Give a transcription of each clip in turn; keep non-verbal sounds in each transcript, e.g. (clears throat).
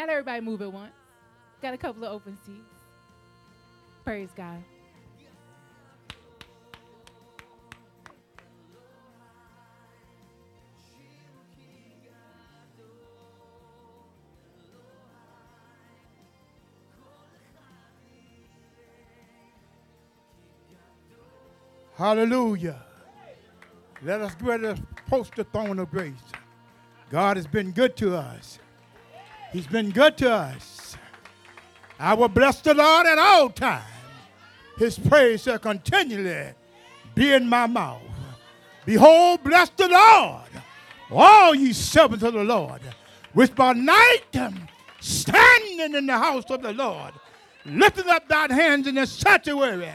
Not everybody move at once. Got a couple of open seats. Praise God. Hallelujah. Let us ready to approach the throne of grace. God has been good to us. He's been good to us. I will bless the Lord at all times. His praise shall continually be in my mouth. Behold, bless the Lord, all ye servants of the Lord, which by night um, standing in the house of the Lord, lifting up thine hands in the sanctuary,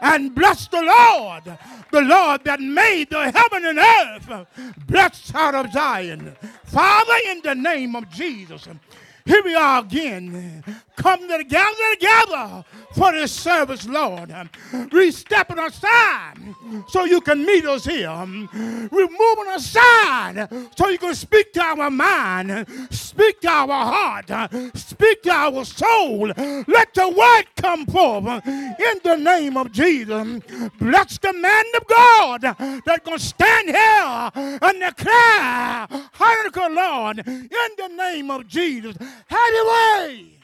and bless the Lord, the Lord that made the heaven and earth, blessed out of Zion. Father, in the name of Jesus, here we are again, come together together for this service, Lord. We stepping aside so you can meet us here. We're moving aside so you can speak to our mind, speak to our heart, speak to our soul. Let the word come forth in the name of Jesus. Bless the man of God that's going to stand here and declare, Hallelujah, Lord, in the name of Jesus. Have your way.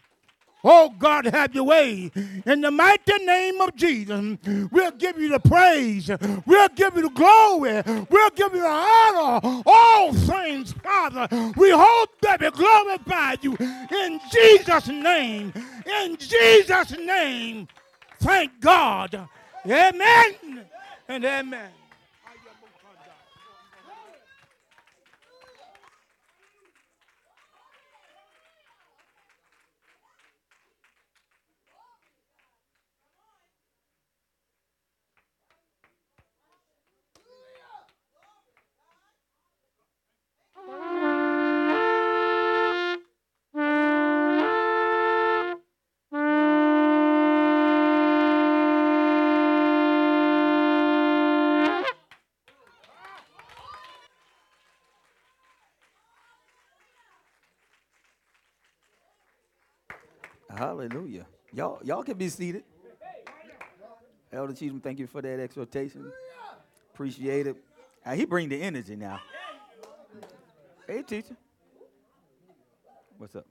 Oh God, have your way. In the mighty name of Jesus, we'll give you the praise. We'll give you the glory. We'll give you the honor. All things, Father, we hope that we glorify you in Jesus' name. In Jesus' name. Thank God. Amen and amen. Hallelujah. Y'all, y'all can be seated. Elder Cheatham, thank you for that exhortation. Appreciate it. Uh, he bring the energy now. Hey, teacher. What's up?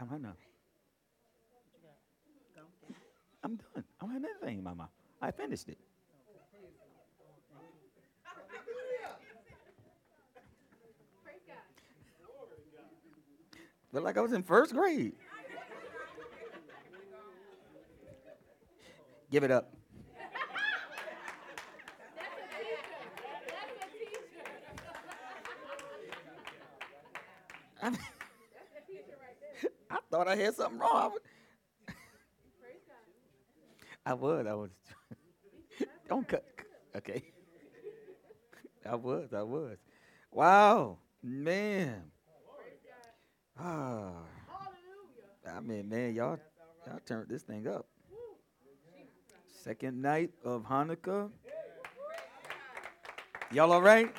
I'm I know. I'm done. I don't have anything in my mouth. I finished it. Felt like I was in first grade. Give it up. (laughs) I, thought I had something wrong. I, would, I would. I was. (laughs) Don't cut. Okay. (laughs) I was. I was. Wow, man. Ah. I mean, man, y'all, y'all turned this thing up. Second night of Hanukkah. Y'all all right?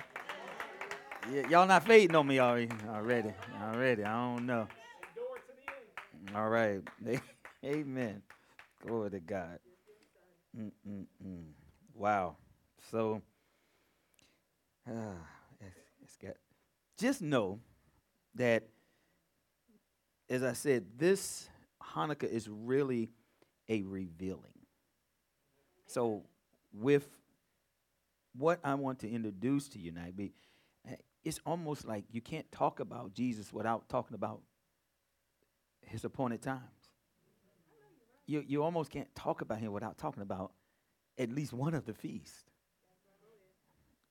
Yeah, y'all not fading on me already. Already. Already. I don't know. All right. (laughs) Amen. Glory to God. Mm-mm-mm. Wow. So, uh, (sighs) it's, it's got, just know that as I said, this Hanukkah is really a revealing. So, with what I want to introduce to you tonight, it's almost like you can't talk about Jesus without talking about his appointed times. You, you almost can't talk about him without talking about at least one of the feasts.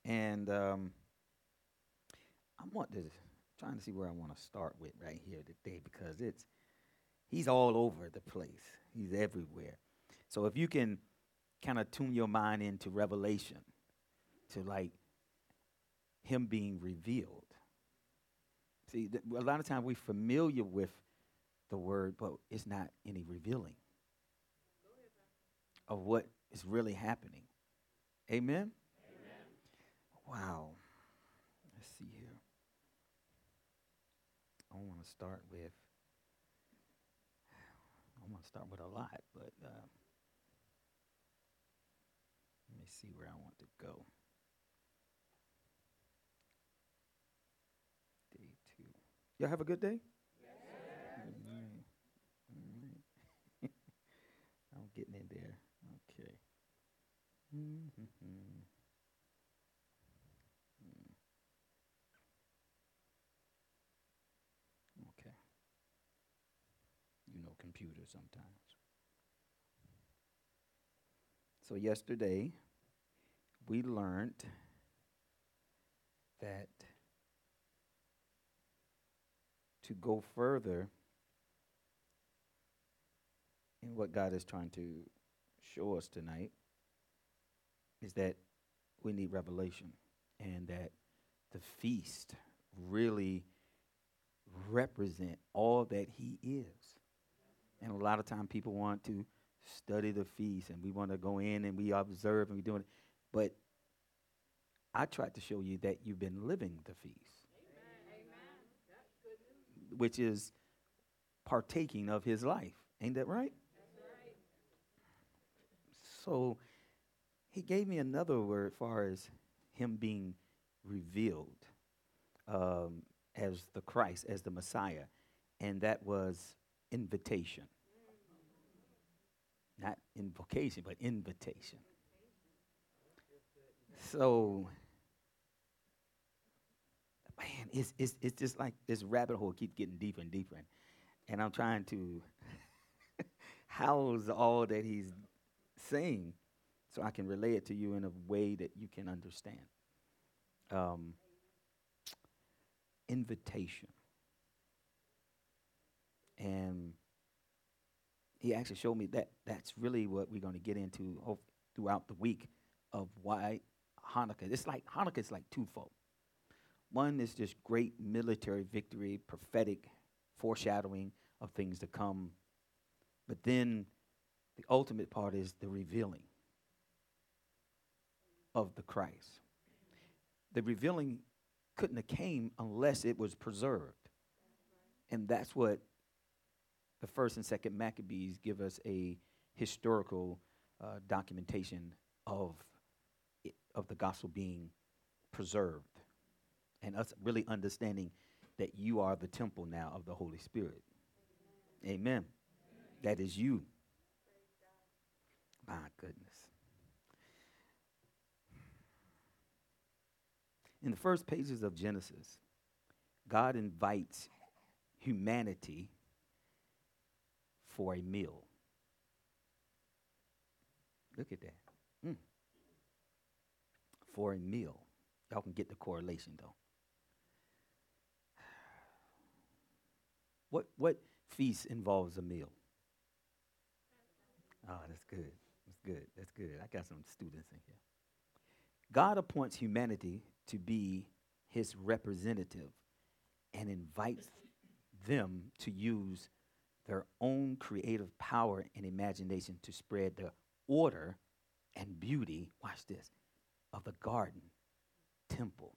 And um, I want to trying to see where I want to start with right here today because it's he's all over the place. He's everywhere. So if you can kind of tune your mind into revelation to like him being revealed. See, th- a lot of times we're familiar with the word, but it's not any revealing of what is really happening. Amen? Amen. Wow. Let's see here. To start with. (sighs) I'm going to start with a lot, but uh, let me see where I want to go. Day two. Y'all have a good day? (laughs) I'm getting in there. Okay. Mm-hmm. Okay. You know computers sometimes. So yesterday we learned that to go further in what God is trying to show us tonight is that we need revelation and that the feast really represent all that he is. And a lot of time people want to study the feast and we want to go in and we observe and we doing it. But I tried to show you that you've been living the feast. Amen. Which is partaking of his life. Ain't that right? So he gave me another word as far as him being revealed um, as the Christ, as the Messiah, and that was invitation. Not invocation, but invitation. So, man, it's, it's, it's just like this rabbit hole keeps getting deeper and deeper. And, and I'm trying to (laughs) house all that he's saying so I can relay it to you in a way that you can understand. Um, invitation. And he actually showed me that that's really what we're going to get into throughout the week of why Hanukkah. It's like Hanukkah is like twofold. One is just great military victory, prophetic foreshadowing of things to come. But then the ultimate part is the revealing of the Christ. The revealing couldn't have came unless it was preserved. And that's what the first and second Maccabees give us a historical uh, documentation of it, of the gospel being preserved and us really understanding that you are the temple now of the Holy Spirit. Amen. That is you. My goodness. In the first pages of Genesis, God invites humanity for a meal. Look at that. Mm. For a meal. Y'all can get the correlation though. What what feast involves a meal? Oh, that's good. That's good. That's good. I got some students in here. God appoints humanity to be his representative and invites them to use their own creative power and imagination to spread the order and beauty, watch this, of the garden temple.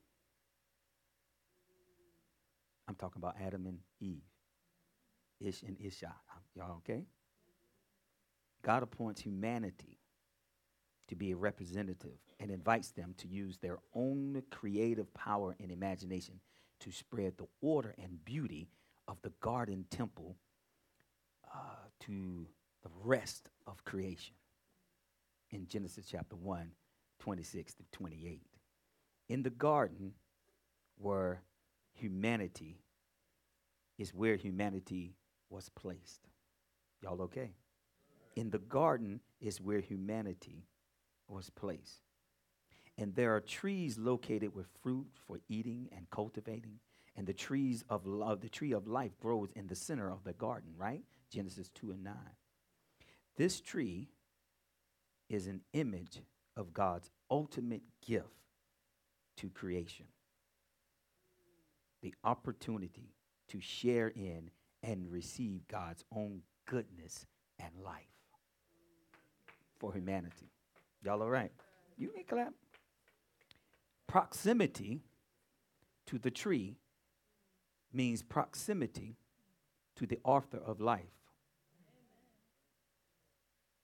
I'm talking about Adam and Eve, Ish and Isha. Um, y'all okay? God appoints humanity to be a representative and invites them to use their own creative power and imagination to spread the order and beauty of the garden temple uh, to the rest of creation in Genesis chapter 1, 26 to 28. In the garden, where humanity is where humanity was placed. Y'all okay? In the garden is where humanity was placed. And there are trees located with fruit for eating and cultivating. And the trees of love, the tree of life grows in the center of the garden, right? Genesis 2 and 9. This tree is an image of God's ultimate gift to creation the opportunity to share in and receive God's own goodness and life for humanity. Y'all all right? You can clap. Proximity to the tree means proximity to the author of life.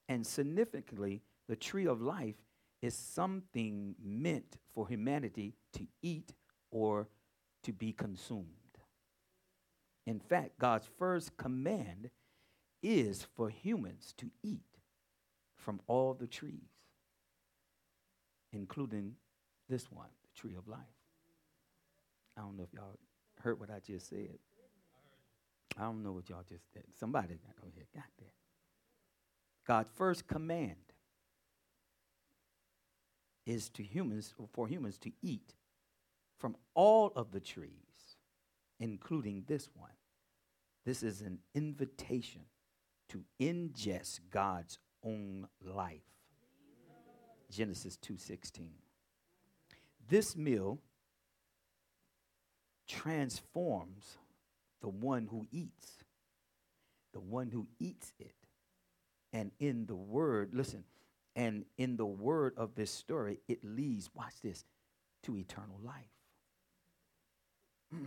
And significantly, the tree of life is something meant for humanity to eat or to be consumed. In fact, God's first command is for humans to eat from all the trees, including this one, the tree of life. I don't know if y'all heard what I just said. I don't know what y'all just said. Somebody got go ahead, got that. God's first command is to humans for humans to eat from all of the trees, including this one. This is an invitation to ingest God's own life. Genesis 2:16. This meal transforms the one who eats. The one who eats it. And in the word, listen, and in the word of this story, it leads, watch this, to eternal life. (clears throat)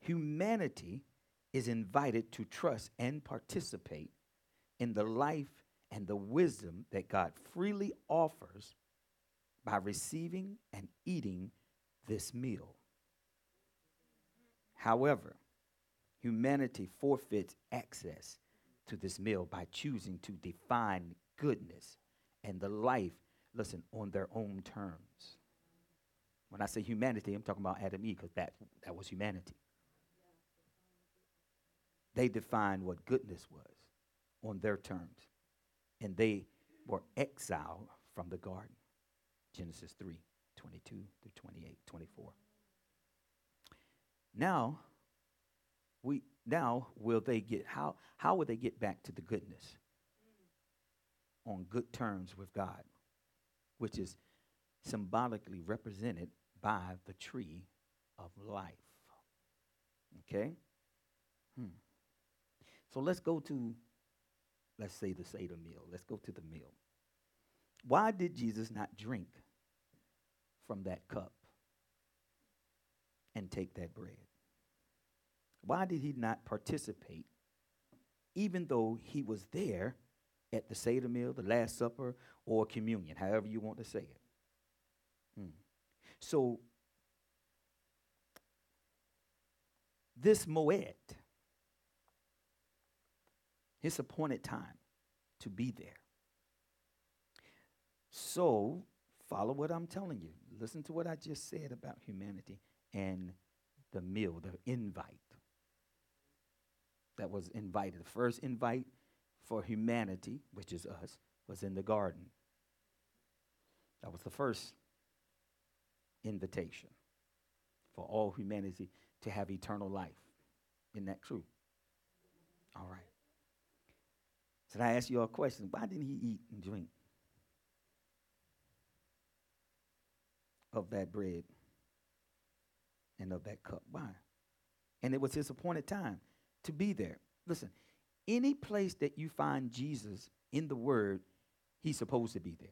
Humanity is invited to trust and participate in the life and the wisdom that God freely offers by receiving and eating this meal. However, humanity forfeits access to this meal by choosing to define goodness and the life, listen, on their own terms. When I say humanity, I'm talking about Adam Eve because that, that was humanity. They defined what goodness was on their terms, and they were exiled from the garden. Genesis 3 22 through 28, 24. Now, we now will they get how how will they get back to the goodness? On good terms with God, which is symbolically represented by the tree of life. Okay? Hmm. So let's go to, let's say the Seder meal. Let's go to the meal. Why did Jesus not drink from that cup and take that bread? Why did he not participate, even though he was there at the Seder meal, the Last Supper, or communion, however you want to say it? Hmm. So, this Moed, his appointed time to be there. So, follow what I'm telling you. Listen to what I just said about humanity and the meal, the invite that was invited. The first invite for humanity, which is us, was in the garden. That was the first invitation for all humanity to have eternal life. Isn't that true? All right. So I ask you a question. Why didn't he eat and drink of that bread and of that cup? Why? And it was his appointed time to be there. Listen, any place that you find Jesus in the Word, he's supposed to be there.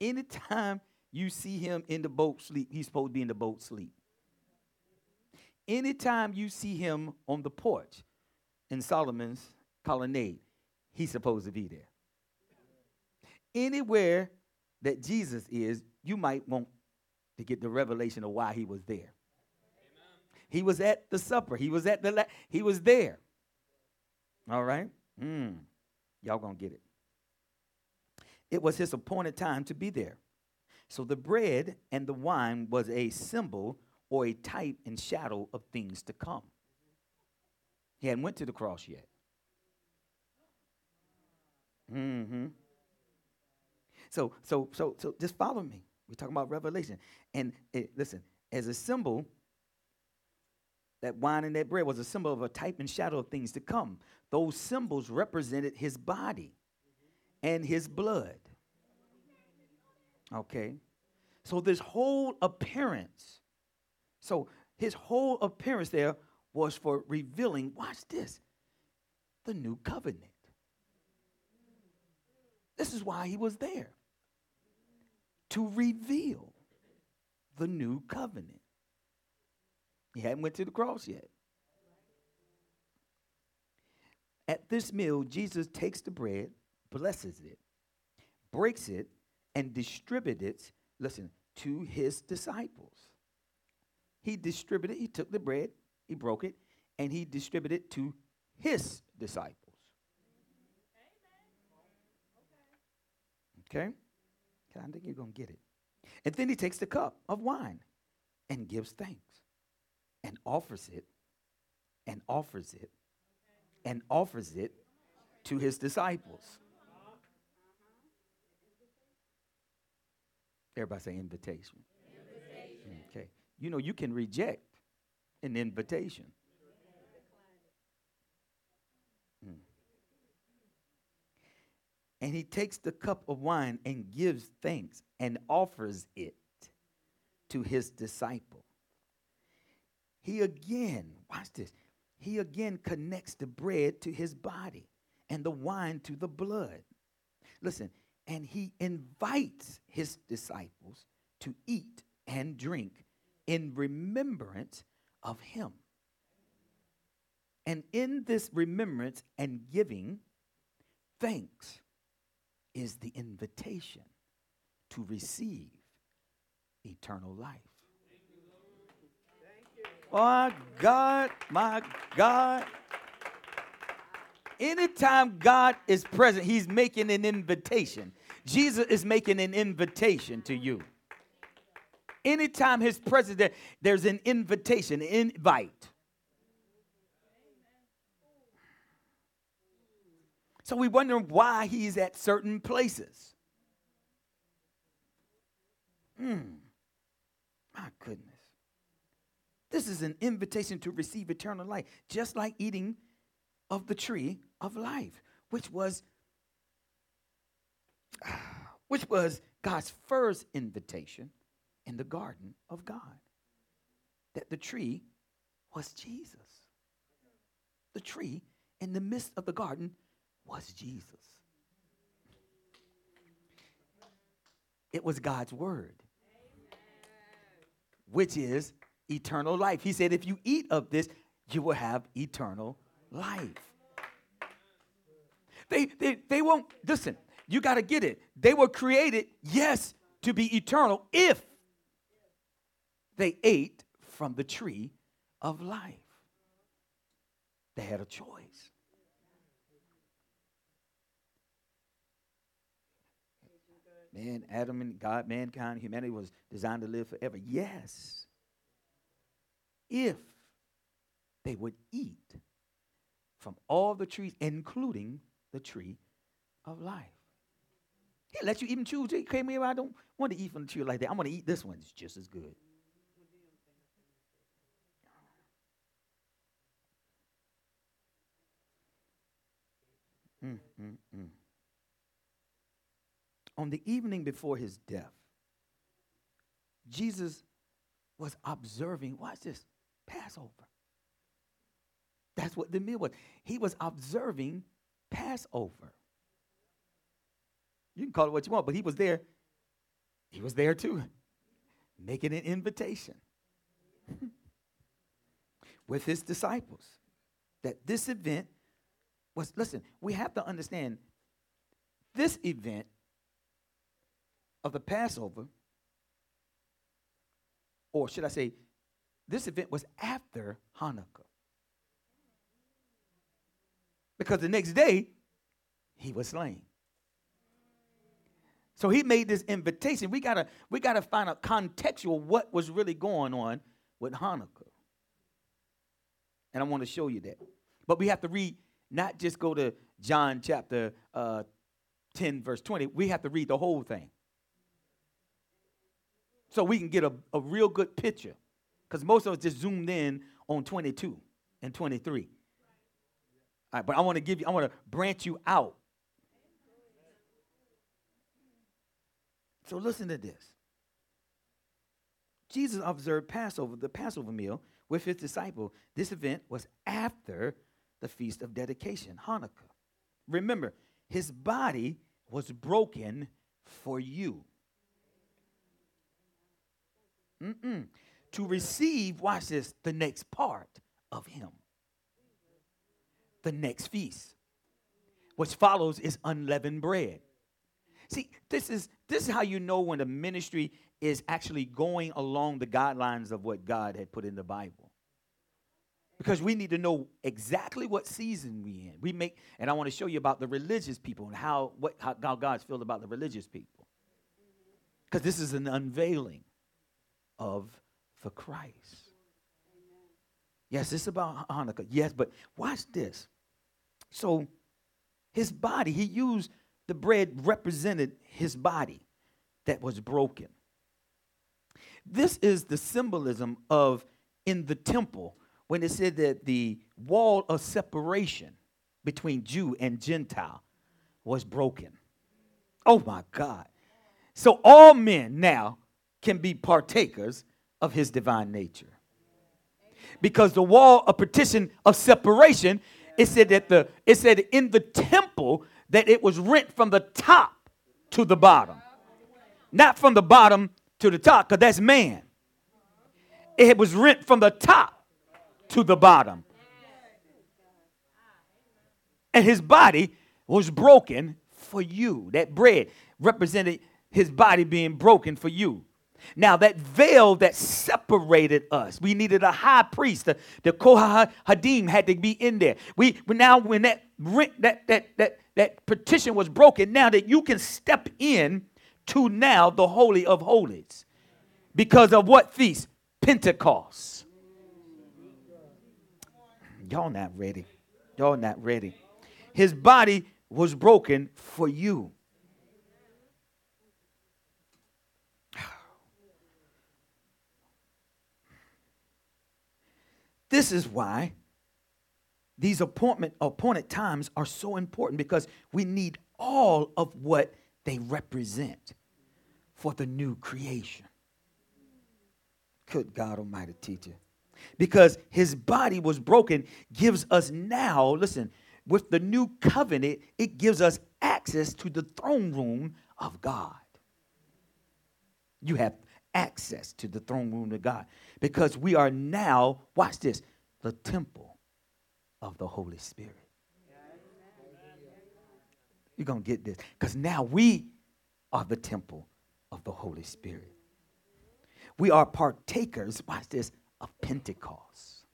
Anytime you see him in the boat sleep, he's supposed to be in the boat sleep. Anytime you see him on the porch in Solomon's colonnade, he's supposed to be there. Anywhere that Jesus is, you might want to get the revelation of why he was there. He was at the supper. He was at the la- he was there. All right? Mm. Y'all gonna get it. It was his appointed time to be there. So the bread and the wine was a symbol or a type and shadow of things to come. He hadn't went to the cross yet. Mm-hmm. So, so, so, so, just follow me. We're talking about Revelation, and it, listen, as a symbol, that wine and that bread was a symbol of a type and shadow of things to come. Those symbols represented his body and his blood. Okay? So, this whole appearance, so his whole appearance there was for revealing, watch this, the new covenant. This is why he was there to reveal the new covenant. He hadn't went to the cross yet. At this meal, Jesus takes the bread, blesses it, breaks it, and distributes it, listen, to his disciples. He distributed, he took the bread, he broke it, and he distributed it to his disciples. Okay? I think you're going to get it. And then he takes the cup of wine and gives thanks and offers it and offers it and offers it to his disciples. Everybody say invitation. invitation. Okay. You know, you can reject an invitation. Mm. And he takes the cup of wine and gives thanks and offers it to his disciple. He again, watch this, he again connects the bread to his body and the wine to the blood. Listen, and he invites his disciples to eat and drink in remembrance of him. And in this remembrance and giving thanks is the invitation to receive eternal life. Oh my God, my God. Anytime God is present, He's making an invitation. Jesus is making an invitation to you. Anytime His presence, there, there's an invitation, an invite. So we wonder why He's at certain places. Hmm. My goodness. This is an invitation to receive eternal life, just like eating of the tree of life, which was (sighs) which was God's first invitation in the garden of God. That the tree was Jesus. The tree in the midst of the garden was Jesus. It was God's word, which is eternal life. He said, if you eat of this, you will have eternal life. They, they, they won't, listen, you got to get it. They were created, yes, to be eternal if they ate from the tree of life. They had a choice. Man, Adam and God, mankind, humanity was designed to live forever. Yes if they would eat from all the trees, including the tree of life. He let you even choose. He came here, I don't want to eat from the tree like that. I'm going to eat this one. It's just as good. Mm, mm, mm. On the evening before his death, Jesus was observing, watch this, Passover. That's what the meal was. He was observing Passover. You can call it what you want, but he was there. He was there too, making an invitation (laughs) with his disciples that this event was, listen, we have to understand this event of the Passover, or should I say, this event was after Hanukkah. Because the next day, he was slain. So he made this invitation. We gotta, we gotta find a contextual what was really going on with Hanukkah. And I want to show you that. But we have to read, not just go to John chapter uh, 10, verse 20. We have to read the whole thing. So we can get a, a real good picture because most of us just zoomed in on 22 and 23. All right, but I want to give you, I want to branch you out. So listen to this. Jesus observed Passover, the Passover meal, with his disciple. This event was after the feast of dedication, Hanukkah. Remember, his body was broken for you. Mm-mm to receive, watch this, the next part of him. The next feast What follows is unleavened bread. See, this is this is how you know when a ministry is actually going along the guidelines of what God had put in the Bible. Because we need to know exactly what season we in. We make, and I want to show you about the religious people and how what how, how God's feel about the religious people. Because this is an unveiling of the Christ. Yes, it's about Hanukkah. Yes, but watch this. So his body, he used the bread represented his body that was broken. This is the symbolism of in the temple when it said that the wall of separation between Jew and Gentile was broken. Oh my God. So all men now can be partakers of his divine nature. Because the wall of partition of separation, it said that the it said in the temple that it was rent from the top to the bottom. Not from the bottom to the top, because that's man. It was rent from the top to the bottom. And his body was broken for you. That bread represented his body being broken for you. Now, that veil that separated us, we needed a high priest. The, the Kohanim had to be in there. We now, when that, rent, that, that, that, that petition was broken, now that you can step in to now the Holy of Holies. Because of what feast? Pentecost. Y'all not ready. Y'all not ready. His body was broken for you. This is why these appointment, appointed times are so important because we need all of what they represent for the new creation. Could God Almighty, teacher. Because his body was broken, gives us now, listen, with the new covenant, it gives us access to the throne room of God. You have access to the throne room of God because we are now, watch this, the temple of the Holy Spirit. You're going to get this because now we are the temple of the Holy Spirit. We are partakers, watch this, of Pentecost.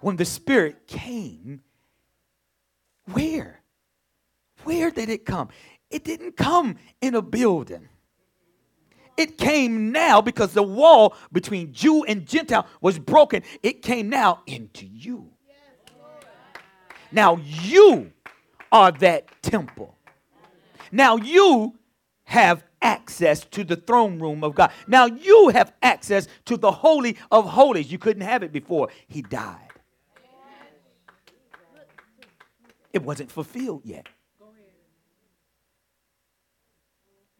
When the Spirit came, where? Where did it come? It didn't come in a building. It came now because the wall between Jew and Gentile was broken. It came now into you. Now you are that temple. Now you have access to the throne room of God. Now you have access to the Holy of Holies. You couldn't have it before. He died. It wasn't fulfilled yet.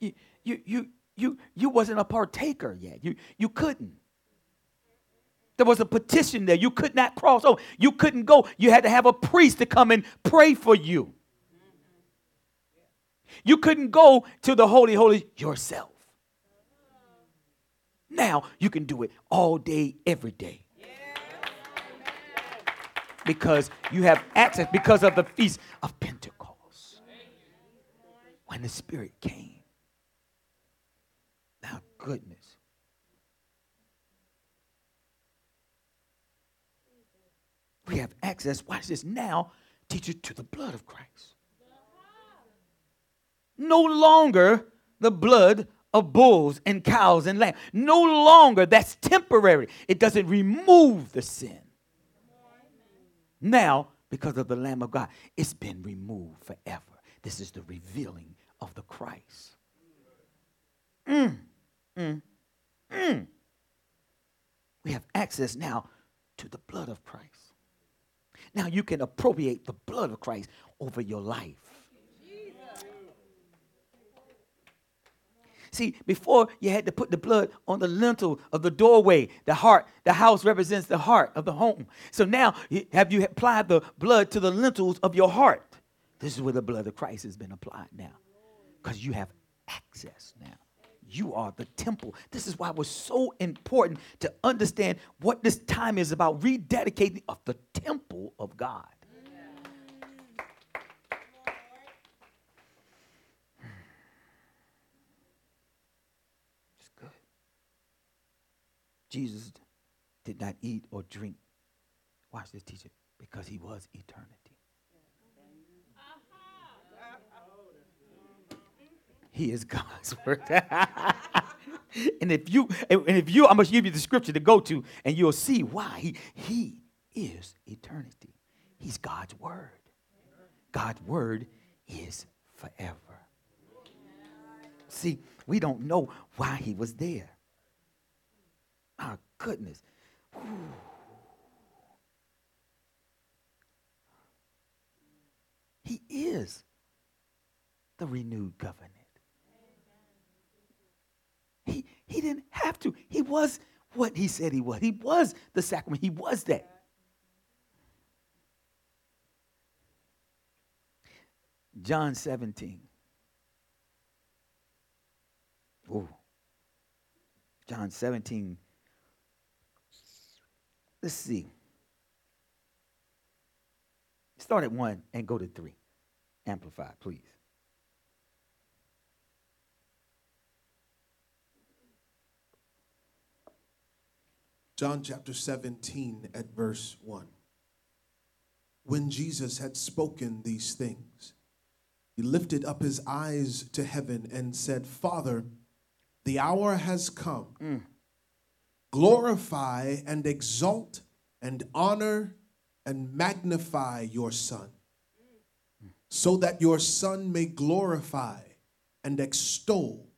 You, you, you, you, you wasn't a partaker yet. You, you couldn't. There was a petition there. You could not cross over. You couldn't go. You had to have a priest to come and pray for you. You couldn't go to the Holy Holy yourself. Now you can do it all day, every day. Because you have access because of the feast of Pentecost. When the Spirit came goodness. We have access, watch this now, teacher, to the blood of Christ. No longer the blood of bulls and cows and lambs. No longer, that's temporary. It doesn't remove the sin. Now, because of the Lamb of God, it's been removed forever. This is the revealing of the Christ. Mm. Mm. Mm. We have access now to the blood of Christ. Now you can appropriate the blood of Christ over your life. See, before you had to put the blood on the lintel of the doorway, the heart, the house represents the heart of the home. So now, have you applied the blood to the lintels of your heart? This is where the blood of Christ has been applied now, because you have access now. You are the temple. This is why it was so important to understand what this time is about rededicating of the temple of God. Good. Jesus did not eat or drink. Watch this, teacher, because he was eternal. He is God's (laughs) word. and if you and if you, I'm gonna give you the scripture to go to, and you'll see why he he is eternity. He's God's word. God's word is forever. See, we don't know why he was there. My goodness. He is the renewed covenant. He, didn't have to. He was what he said he was. He was the sacrament. He was that. John 17. Ooh. John 17. Let's see. Start at one and go to three. Amplify, please. John chapter 17 at verse 1. When Jesus had spoken these things, he lifted up his eyes to heaven and said, Father, the hour has come. Mm. Glorify and exalt and honor and magnify your Son, so that your Son may glorify and extol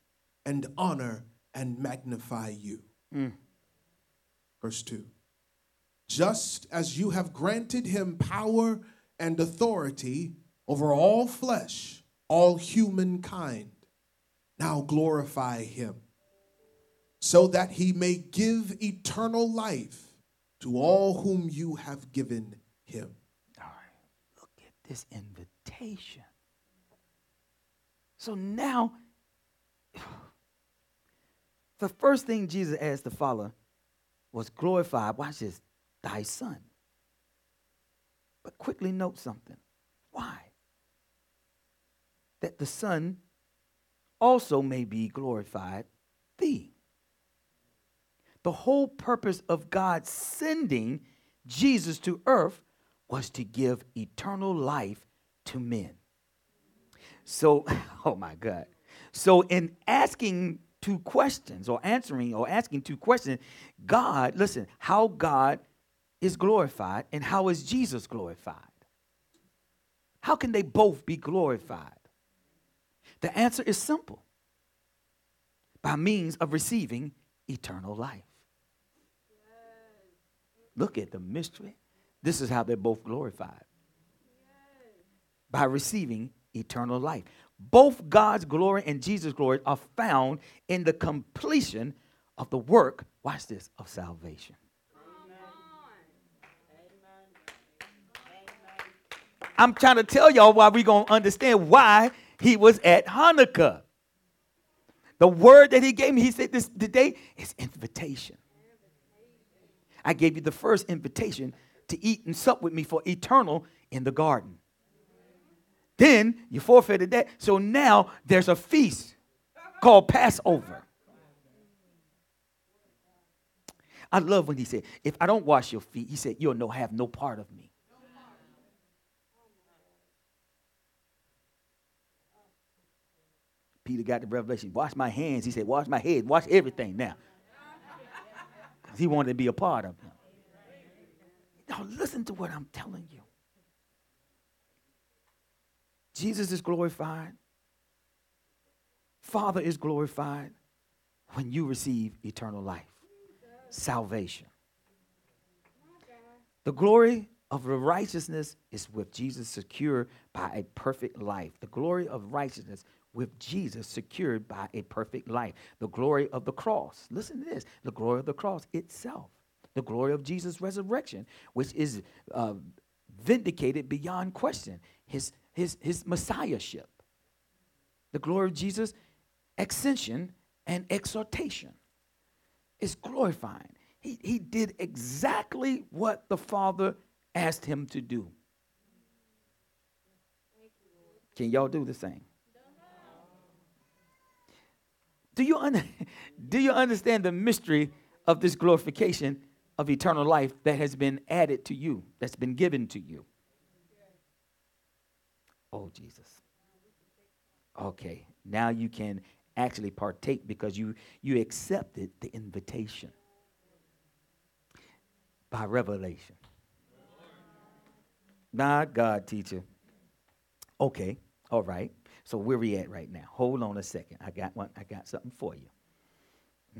and honor and magnify you. Mm. Verse 2 Just as you have granted him power and authority over all flesh, all humankind, now glorify him, so that he may give eternal life to all whom you have given him. All right. Look at this invitation. So now, (sighs) the first thing Jesus asked the Father was glorify, watch this, thy son. But quickly note something. Why? That the Son also may be glorified thee. The whole purpose of God sending Jesus to earth was to give eternal life to men. So, (laughs) oh my God. So, in asking two questions or answering or asking two questions, God, listen, how God is glorified and how is Jesus glorified? How can they both be glorified? The answer is simple by means of receiving eternal life. Look at the mystery. This is how they're both glorified by receiving eternal life. Both God's glory and Jesus' glory are found in the completion of the work, watch this, of salvation. I'm trying to tell y'all why we're going to understand why he was at Hanukkah. The word that he gave me, he said this today is invitation. I gave you the first invitation to eat and sup with me for eternal in the garden. Then you forfeited that. So now there's a feast called Passover. I love when he said, If I don't wash your feet, he said, You'll no have no part of me. Peter got the revelation. Wash my hands. He said, Wash my head. Wash everything now. He wanted to be a part of him. Now, listen to what I'm telling you. Jesus is glorified. Father is glorified when you receive eternal life, salvation. The glory of the righteousness is with Jesus secured by a perfect life. The glory of righteousness with Jesus secured by a perfect life. The glory of the cross. Listen to this the glory of the cross itself. The glory of Jesus' resurrection, which is uh, vindicated beyond question. His, his, his messiahship. The glory of Jesus' ascension and exhortation is glorifying. He, he did exactly what the Father asked him to do. Can y'all do the same? Do you, un- (laughs) do you understand the mystery of this glorification of eternal life that has been added to you, that's been given to you. Oh, Jesus. Okay, now you can actually partake because you, you accepted the invitation by revelation. My God, teacher. Okay, all right. So where we at right now? Hold on a second. I got one. I got something for you.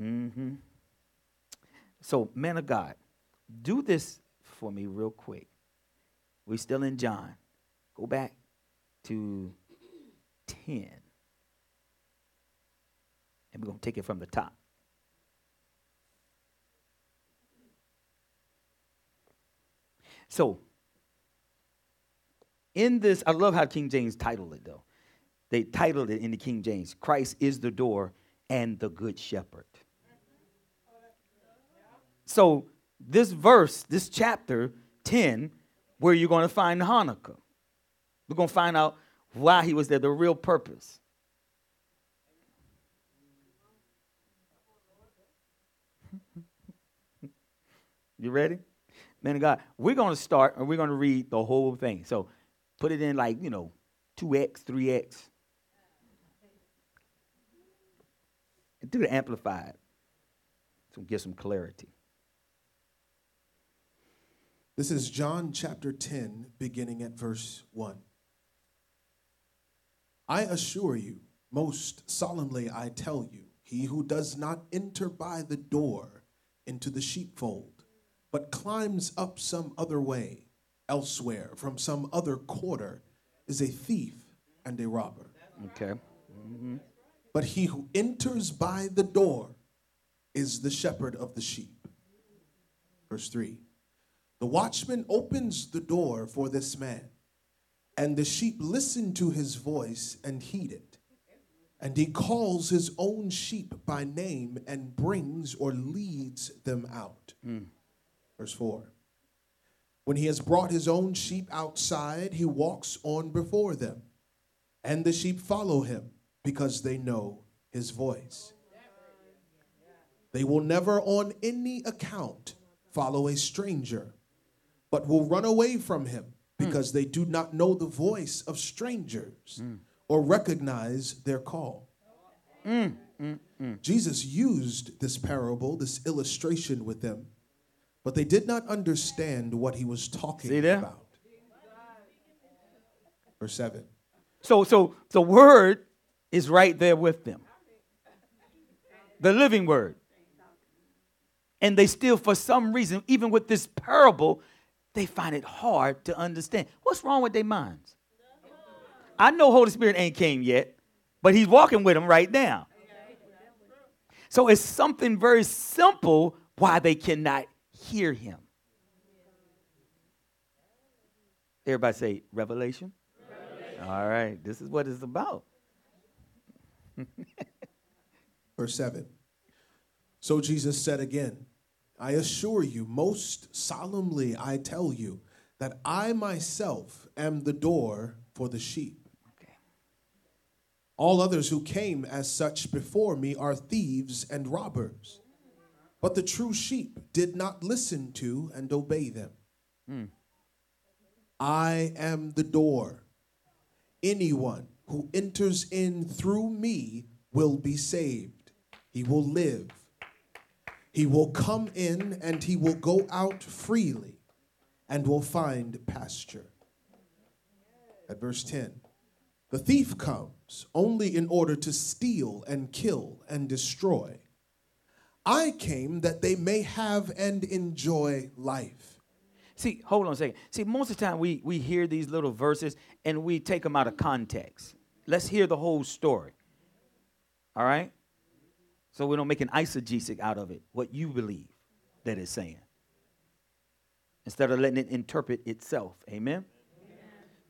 Mm-hmm. So, man of God, do this for me real quick. We're still in John. Go back to 10. And we're going to take it from the top. So, in this, I love how King James titled it though. They titled it in the King James Christ is the door and the good shepherd. So, this verse, this chapter 10, where you're going to find Hanukkah. We're going to find out why he was there, the real purpose. (laughs) you ready? Man of God, we're going to start and we're going to read the whole thing. So put it in like, you know, 2x, 3x. And do the amplified to get some clarity. This is John chapter 10, beginning at verse 1. I assure you, most solemnly I tell you, he who does not enter by the door into the sheepfold, but climbs up some other way, elsewhere, from some other quarter, is a thief and a robber. Okay. Mm-hmm. But he who enters by the door is the shepherd of the sheep. Verse 3 The watchman opens the door for this man, and the sheep listen to his voice and heed it. And he calls his own sheep by name and brings or leads them out. Hmm. Verse 4 When he has brought his own sheep outside, he walks on before them, and the sheep follow him because they know his voice. They will never, on any account, follow a stranger, but will run away from him Hmm. because they do not know the voice of strangers hmm. or recognize their call. Hmm. Jesus used this parable, this illustration with them, but they did not understand what he was talking about. Verse 7. So, so the word is right there with them. The living word. And they still, for some reason, even with this parable, they find it hard to understand. What's wrong with their minds? I know Holy Spirit ain't came yet, but he's walking with them right now. So it's something very simple why they cannot hear him. Everybody say revelation. All right, this is what it's about. (laughs) Verse 7. So Jesus said again, I assure you, most solemnly I tell you, that I myself am the door for the sheep. Okay. All others who came as such before me are thieves and robbers. But the true sheep did not listen to and obey them. Hmm. I am the door. Anyone who enters in through me will be saved. He will live. He will come in and he will go out freely and will find pasture. At verse 10 The thief comes only in order to steal and kill and destroy. I came that they may have and enjoy life. See, hold on a second. See, most of the time we, we hear these little verses and we take them out of context. Let's hear the whole story. All right? So we don't make an eisegesic out of it, what you believe that it's saying. Instead of letting it interpret itself. Amen?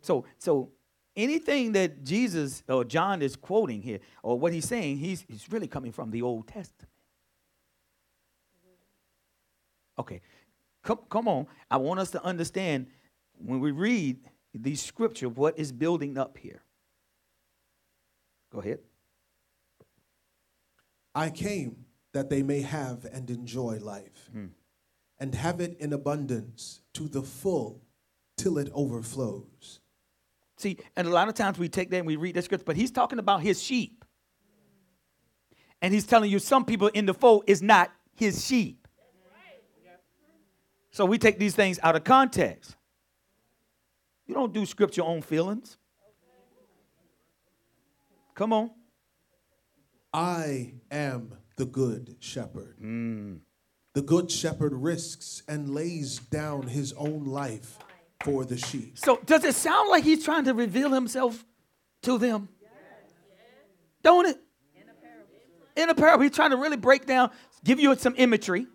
So, so anything that Jesus or John is quoting here, or what he's saying, he's, he's really coming from the Old Testament. Okay, come, come on. I want us to understand when we read these scripture what is building up here. Go ahead. I came that they may have and enjoy life, hmm. and have it in abundance to the full till it overflows. See, and a lot of times we take that and we read that scripture, but he's talking about his sheep. And he's telling you some people in the fold is not his sheep. So we take these things out of context. You don't do scripture on feelings. Come on. I am the good shepherd. The good shepherd risks and lays down his own life for the sheep. So does it sound like he's trying to reveal himself to them? Don't it? In a parable, he's trying to really break down, give you some imagery.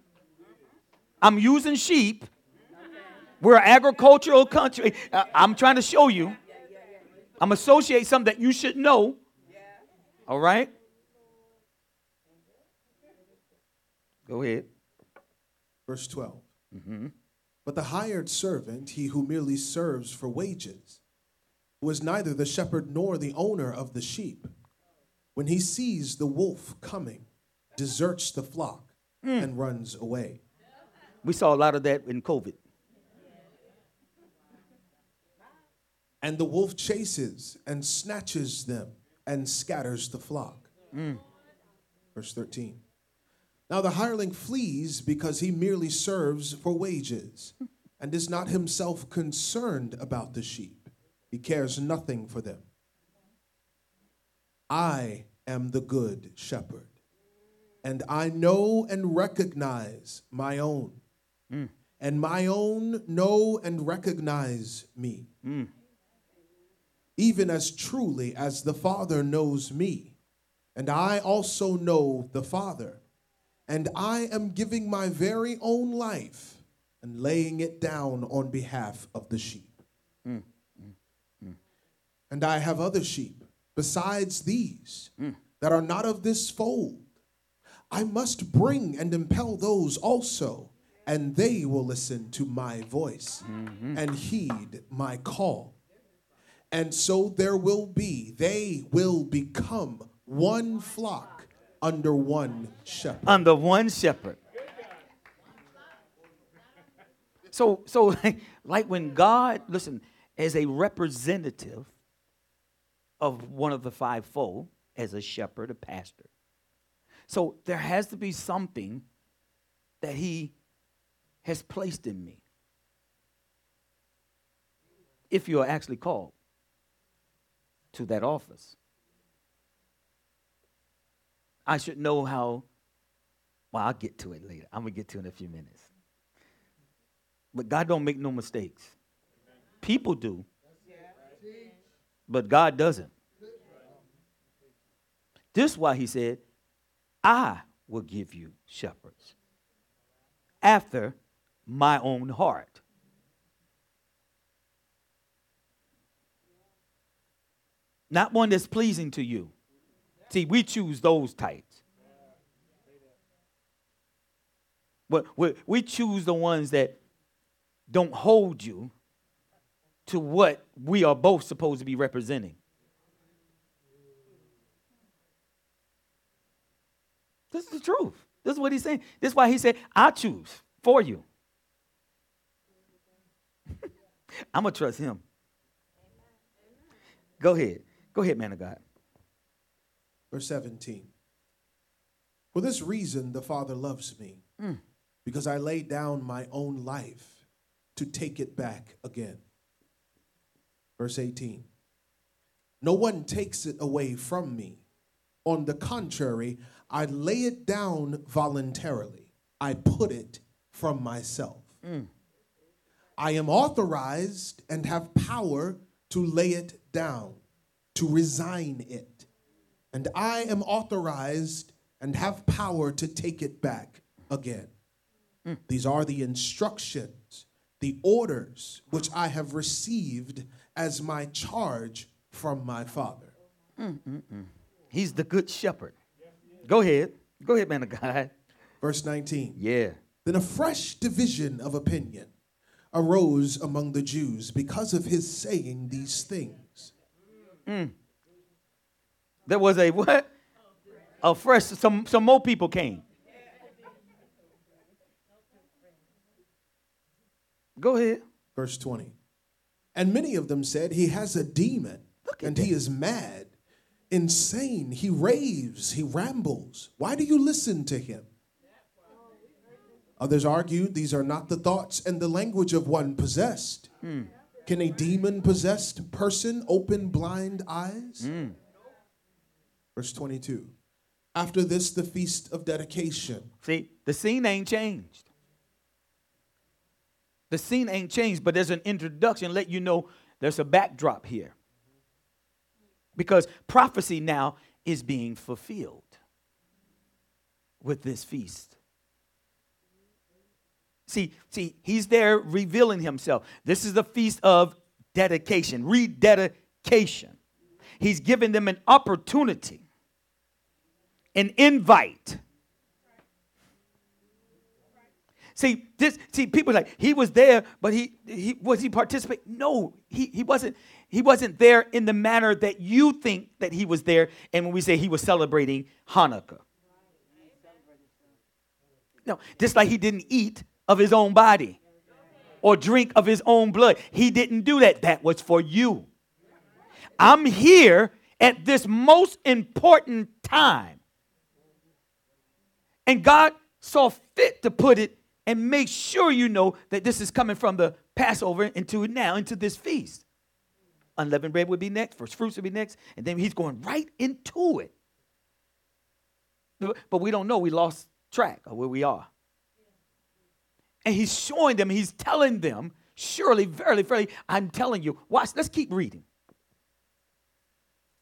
I'm using sheep. We're an agricultural country. Uh, I'm trying to show you. I'm associate something that you should know. All right? Go ahead. Verse 12. Mm-hmm. But the hired servant, he who merely serves for wages, who is neither the shepherd nor the owner of the sheep, when he sees the wolf coming, deserts the flock mm. and runs away. We saw a lot of that in COVID. And the wolf chases and snatches them and scatters the flock. Mm. Verse 13. Now the hireling flees because he merely serves for wages and is not himself concerned about the sheep. He cares nothing for them. I am the good shepherd, and I know and recognize my own, mm. and my own know and recognize me mm. even as truly as the Father knows me, and I also know the Father. And I am giving my very own life and laying it down on behalf of the sheep. Mm, mm, mm. And I have other sheep besides these that are not of this fold. I must bring and impel those also, and they will listen to my voice mm-hmm. and heed my call. And so there will be, they will become one flock under one shepherd. under one shepherd. So, so (laughs) like, when God, listen, as a representative of one of the fivefold, as a shepherd, a pastor. So there has to be something that He has placed in me. If you are actually called to that office. I should know how. Well, I'll get to it later. I'm gonna get to it in a few minutes. But God don't make no mistakes. People do, but God doesn't. This is why He said, "I will give you shepherds after my own heart." Not one that's pleasing to you. See, we choose those types. But we, choose the ones that don't hold you to what we are both supposed to be representing. This is the truth. This is what he's saying. This is why he said, I choose for you. I'm going to trust him. Go ahead. Go ahead, man of God. Verse 17. For this reason, the Father loves me, mm. because I lay down my own life to take it back again. Verse 18. No one takes it away from me. On the contrary, I lay it down voluntarily, I put it from myself. Mm. I am authorized and have power to lay it down, to resign it. And I am authorized and have power to take it back again. Hmm. These are the instructions, the orders which I have received as my charge from my Father. Mm, mm, mm. He's the good shepherd. Go ahead. Go ahead, man of God. Verse 19. Yeah. Then a fresh division of opinion arose among the Jews because of his saying these things. There was a what? A fresh, some, some more people came. Go ahead. Verse 20. And many of them said, He has a demon and that. he is mad, insane. He raves, he rambles. Why do you listen to him? Others argued these are not the thoughts and the language of one possessed. Hmm. Can a demon possessed person open blind eyes? Hmm. Verse 22. After this, the feast of dedication. See, the scene ain't changed. The scene ain't changed, but there's an introduction, let you know there's a backdrop here. Because prophecy now is being fulfilled with this feast. See, see, he's there revealing himself. This is the feast of dedication, rededication. He's giving them an opportunity, an invite. See, this see people like he was there, but he he was he participate? No, he he wasn't he wasn't there in the manner that you think that he was there. And when we say he was celebrating Hanukkah. No, just like he didn't eat of his own body or drink of his own blood. He didn't do that. That was for you. I'm here at this most important time. And God saw fit to put it and make sure you know that this is coming from the Passover into now, into this feast. Unleavened bread would be next, first fruits would be next, and then he's going right into it. But we don't know, we lost track of where we are. And he's showing them, he's telling them, surely, verily, verily, I'm telling you. Watch, let's keep reading.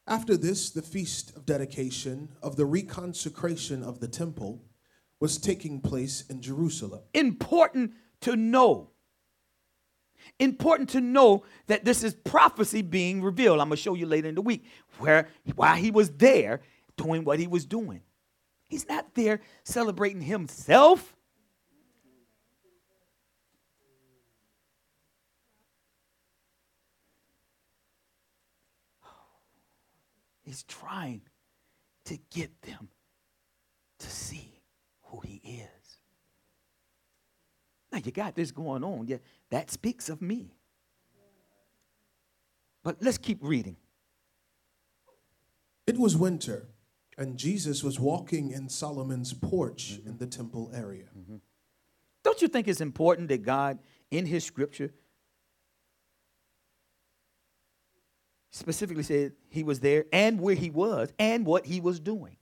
After this, the feast of dedication of the reconsecration of the temple was taking place in Jerusalem. Important to know. Important to know that this is prophecy being revealed. I'm going to show you later in the week where why he was there doing what he was doing. He's not there celebrating himself. He's trying to get them to see who he is. Now, you got this going on. Yeah, that speaks of me. But let's keep reading. It was winter, and Jesus was walking in Solomon's porch mm-hmm. in the temple area. Mm-hmm. Don't you think it's important that God, in his scripture, specifically said he was there and where he was and what he was doing?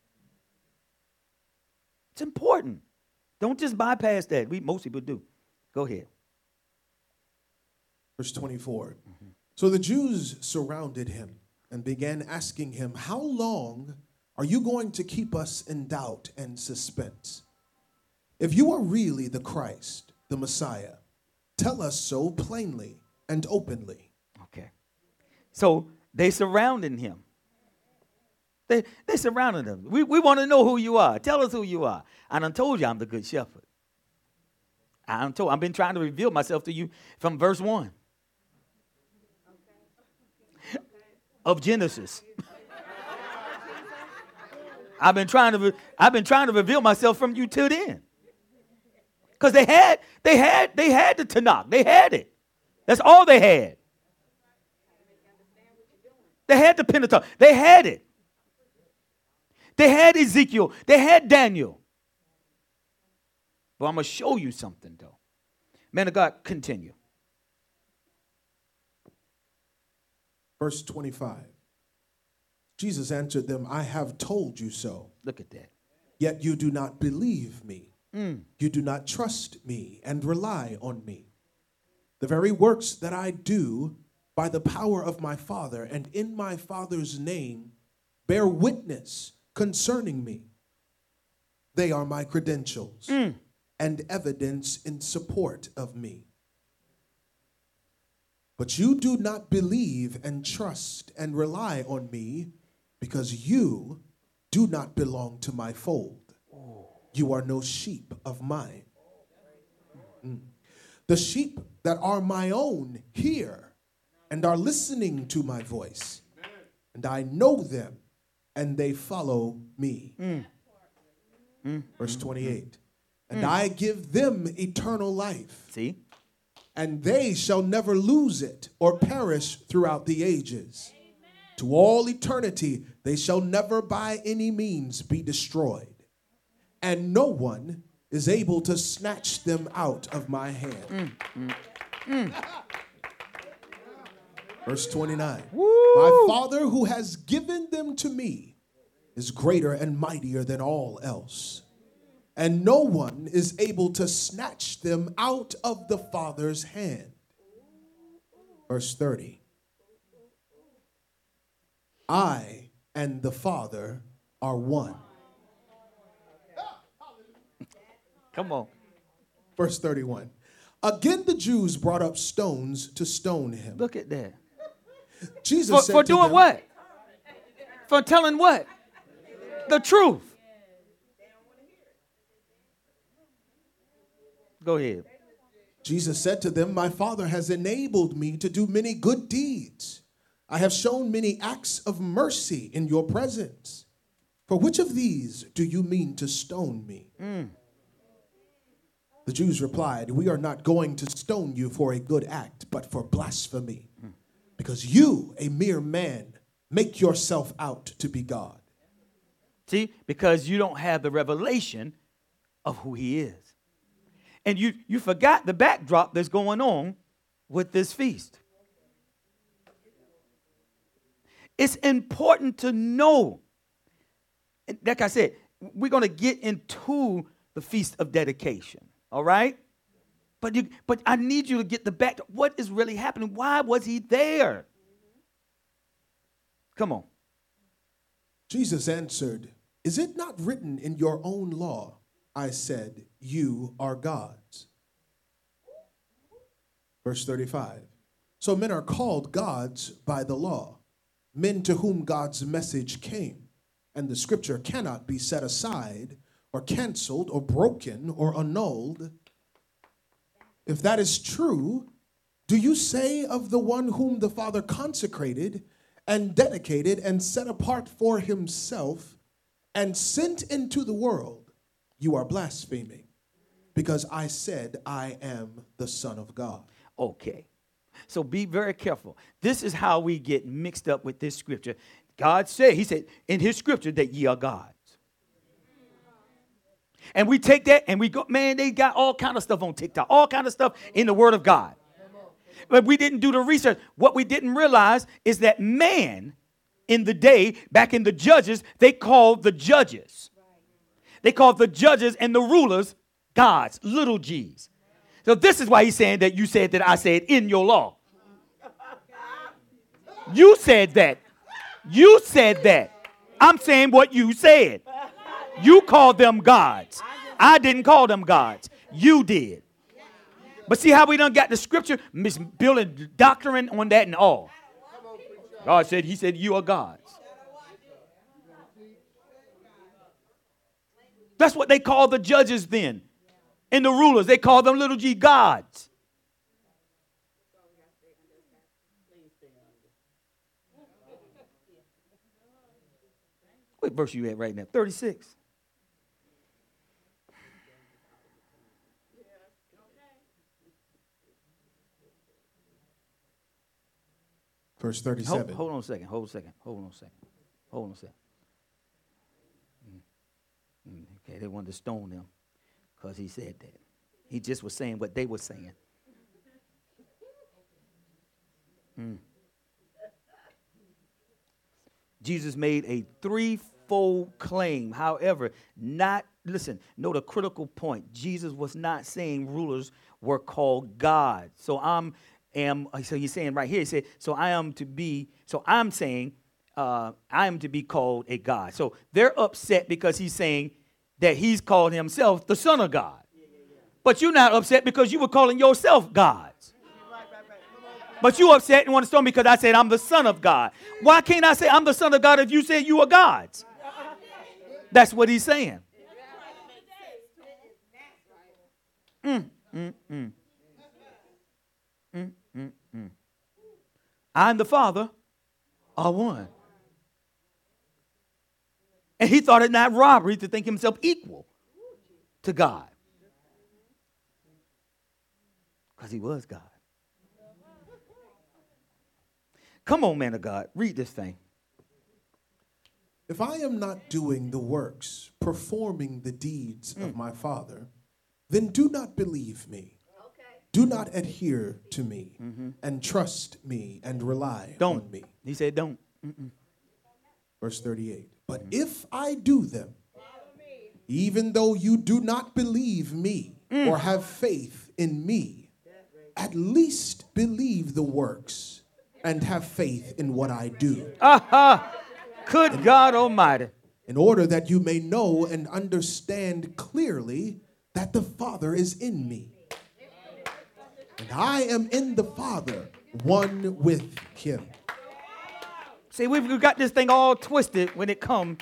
It's important. Don't just bypass that. We most people do. Go ahead. Verse 24. Mm-hmm. So the Jews surrounded him and began asking him, How long are you going to keep us in doubt and suspense? If you are really the Christ, the Messiah, tell us so plainly and openly. Okay. So they surrounded him. They, they surrounded him. We, we want to know who you are. Tell us who you are. And I told you I'm the good shepherd. I done told, I've been trying to reveal myself to you from verse 1 of Genesis. (laughs) I've been trying to I've been trying to reveal myself from you till then. Because they had, they had, they had the Tanakh. They had it. That's all they had. They had the Pentateuch. They had it. They had Ezekiel. They had Daniel. But I'm going to show you something, though. Man of God, continue. Verse 25. Jesus answered them, I have told you so. Look at that. Yet you do not believe me. Mm. You do not trust me and rely on me. The very works that I do by the power of my Father and in my Father's name bear witness concerning me. They are my credentials and evidence in support of me. But you do not believe and trust and rely on me because you do not belong to my fold. You are no sheep of mine. Mm. The sheep that are my own hear and are listening to my voice, and I know them, and they follow me. Mm. Mm. Verse mm-hmm. 28 And mm. I give them eternal life, See? and they shall never lose it or perish throughout the ages. To all eternity, they shall never by any means be destroyed, and no one is able to snatch them out of my hand. Verse 29 My Father who has given them to me is greater and mightier than all else, and no one is able to snatch them out of the Father's hand. Verse 30 I and the Father are one. Come on. Verse 31. Again, the Jews brought up stones to stone him. Look at that. Jesus For, said for doing them, what? For telling what? The truth. Go ahead. Jesus said to them, My Father has enabled me to do many good deeds. I have shown many acts of mercy in your presence. For which of these do you mean to stone me? Mm. The Jews replied, We are not going to stone you for a good act, but for blasphemy. Mm. Because you, a mere man, make yourself out to be God. See, because you don't have the revelation of who he is. And you, you forgot the backdrop that's going on with this feast. It's important to know. Like I said, we're going to get into the feast of dedication, all right? But you, but I need you to get the back. What is really happening? Why was he there? Come on. Jesus answered, Is it not written in your own law? I said, You are gods. Verse 35. So men are called gods by the law, men to whom God's message came, and the scripture cannot be set aside or canceled or broken or annulled. If that is true, do you say of the one whom the Father consecrated and dedicated and set apart for himself and sent into the world, you are blaspheming? Because I said, I am the Son of God. Okay. So be very careful. This is how we get mixed up with this scripture. God said, He said in His scripture that ye are gods. And we take that and we go, man, they got all kind of stuff on TikTok, all kind of stuff in the Word of God. But we didn't do the research. What we didn't realize is that man in the day, back in the judges, they called the judges. They called the judges and the rulers gods, little g's. So this is why he's saying that you said that I said in your law. You said that. You said that. I'm saying what you said. You called them gods. I didn't call them gods. You did. But see how we done got the scripture building doctrine on that and all. God said, He said, You are gods. That's what they call the judges then. And the rulers, they call them little g gods. What verse you at right now? 36. Verse 37. hold on a second. Hold a second. Hold on a second. Hold on a second. Mm. Mm, Okay, they wanted to stone him because he said that. He just was saying what they were saying. Mm. Jesus made a threefold claim. However, not, listen, note a critical point. Jesus was not saying rulers were called God. So I'm am, so he's saying right here, he said, so I am to be, so I'm saying, uh, I am to be called a God. So they're upset because he's saying that he's called himself the Son of God. But you're not upset because you were calling yourself gods. But you upset and want to storm me because I said I'm the son of God. Why can't I say I'm the son of God if you said you are gods? That's what he's saying. Mm, mm. Mm, mm, mm. I and the Father are one. And he thought it not robbery to think himself equal to God. Because he was God. Come on, man of God. Read this thing. If I am not doing the works, performing the deeds of hmm. my Father, then do not believe me. Do not adhere to me and trust me and rely Don't. on me. He said, don't. Verse 38. But if I do them, even though you do not believe me or mm. have faith in me, at least believe the works and have faith in what I do, Aha! Good God Almighty. in order that you may know and understand clearly that the Father is in me. And I am in the Father, one with him. See, we've got this thing all twisted when it comes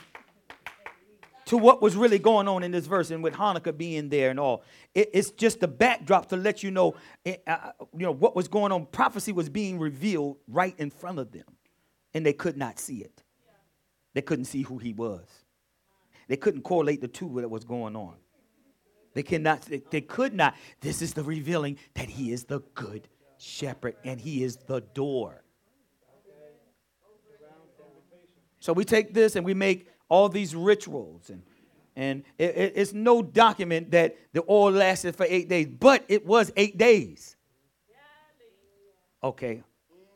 to what was really going on in this verse and with Hanukkah being there and all. It- it's just the backdrop to let you know, eh, uh, you know, what was going on. Prophecy was being revealed right in front of them, and they could not see it. They couldn't see who he was. They couldn't correlate the two that was going on. They cannot. They, they could not. This is the revealing that he is the good shepherd and he is the door. So we take this and we make all these rituals, and and it- it- it's no document that the oil lasted for eight days, but it was eight days. Okay,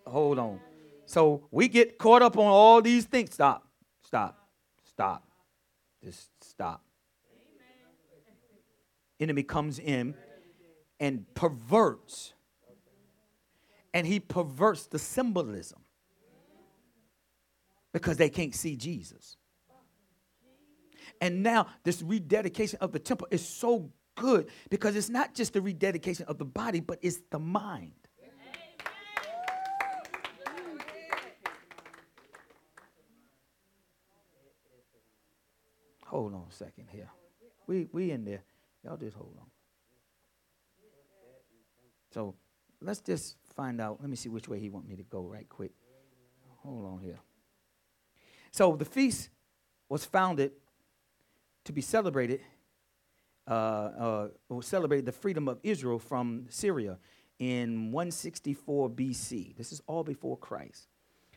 hold on. So we get caught up on all these things. Stop, stop, stop. Just stop. Enemy comes in and perverts, and he perverts the symbolism because they can't see Jesus. And now this rededication of the temple is so good because it's not just the rededication of the body, but it's the mind. Hold on a second here. We we in there. Y'all just hold on. So let's just find out. Let me see which way he want me to go right quick. Hold on here. So the feast was founded to be celebrated, uh, uh, celebrated the freedom of Israel from Syria in 164 BC. This is all before Christ.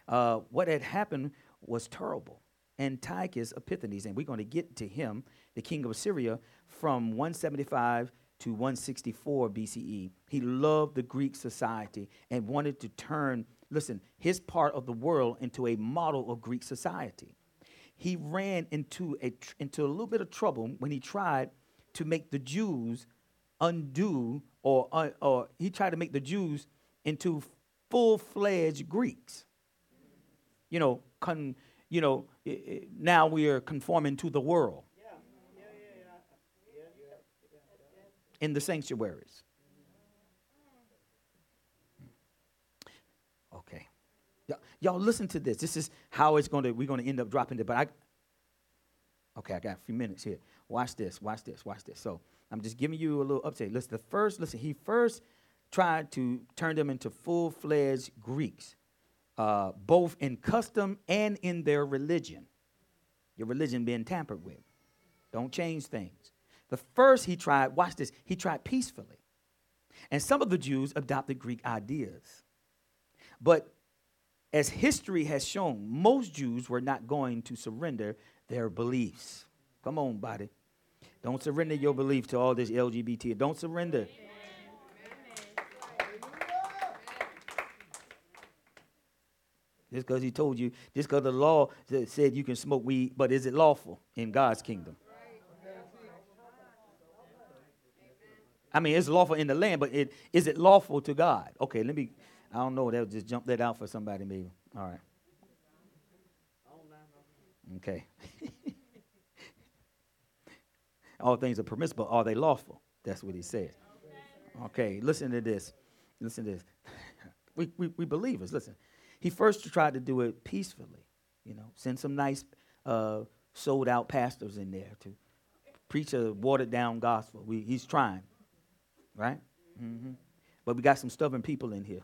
Uh, what had happened was terrible. Antiochus Epiphanes, and we're going to get to him, the king of Assyria, from 175 to 164 BCE. He loved the Greek society and wanted to turn, listen, his part of the world into a model of Greek society. He ran into a, into a little bit of trouble when he tried to make the Jews undo, or, uh, or he tried to make the Jews into full fledged Greeks you know, con, you know, now we are conforming to the world in the sanctuaries. Okay, y'all, listen to this. This is how it's going to. We're going to end up dropping it. But I, okay, I got a few minutes here. Watch this. Watch this. Watch this. So I'm just giving you a little update. Listen, the first. Listen, he first tried to turn them into full-fledged Greeks uh, both in custom and in their religion. Your religion being tampered with. Don't change things. The first he tried, watch this, he tried peacefully. And some of the Jews adopted Greek ideas. But as history has shown, most Jews were not going to surrender their beliefs. Come on, body. Don't surrender your belief to all this LGBT. Don't surrender. Just because he told you, just because the law said you can smoke weed, but is it lawful in God's kingdom? I mean, it's lawful in the land, but it, is it lawful to God? Okay, let me, I don't know, that just jump that out for somebody maybe. All right. Okay. (laughs) All things are permissible. Are they lawful? That's what he said. Okay, listen to this. Listen to this. (laughs) we, we, we believers, listen. He first tried to do it peacefully, you know, send some nice uh, sold out pastors in there to preach a watered down gospel. We, he's trying, right? hmm But we got some stubborn people in here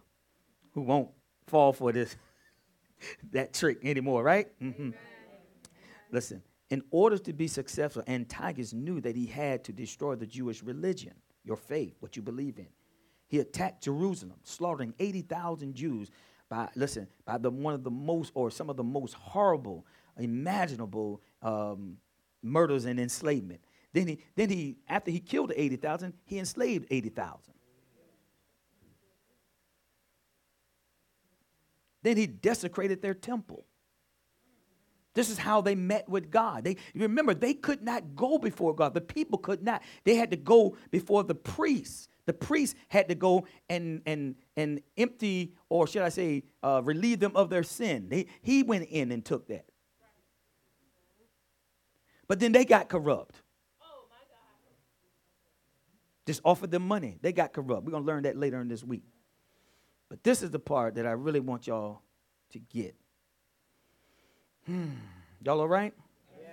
who won't fall for this, (laughs) that trick anymore, right? hmm Listen, in order to be successful, Antiochus knew that he had to destroy the Jewish religion, your faith, what you believe in. He attacked Jerusalem, slaughtering 80,000 Jews by, listen, by the, one of the most, or some of the most horrible, imaginable um, murders and enslavement. Then he, then he, after he killed the 80,000, he enslaved 80,000. Then he desecrated their temple. This is how they met with God. They remember they could not go before God. The people could not. They had to go before the priests. The priests had to go and and and empty, or should I say, uh, relieve them of their sin. They, he went in and took that. But then they got corrupt. Just offered them money. They got corrupt. We're gonna learn that later in this week. But this is the part that I really want y'all to get. Hmm. Y'all all right? Yes.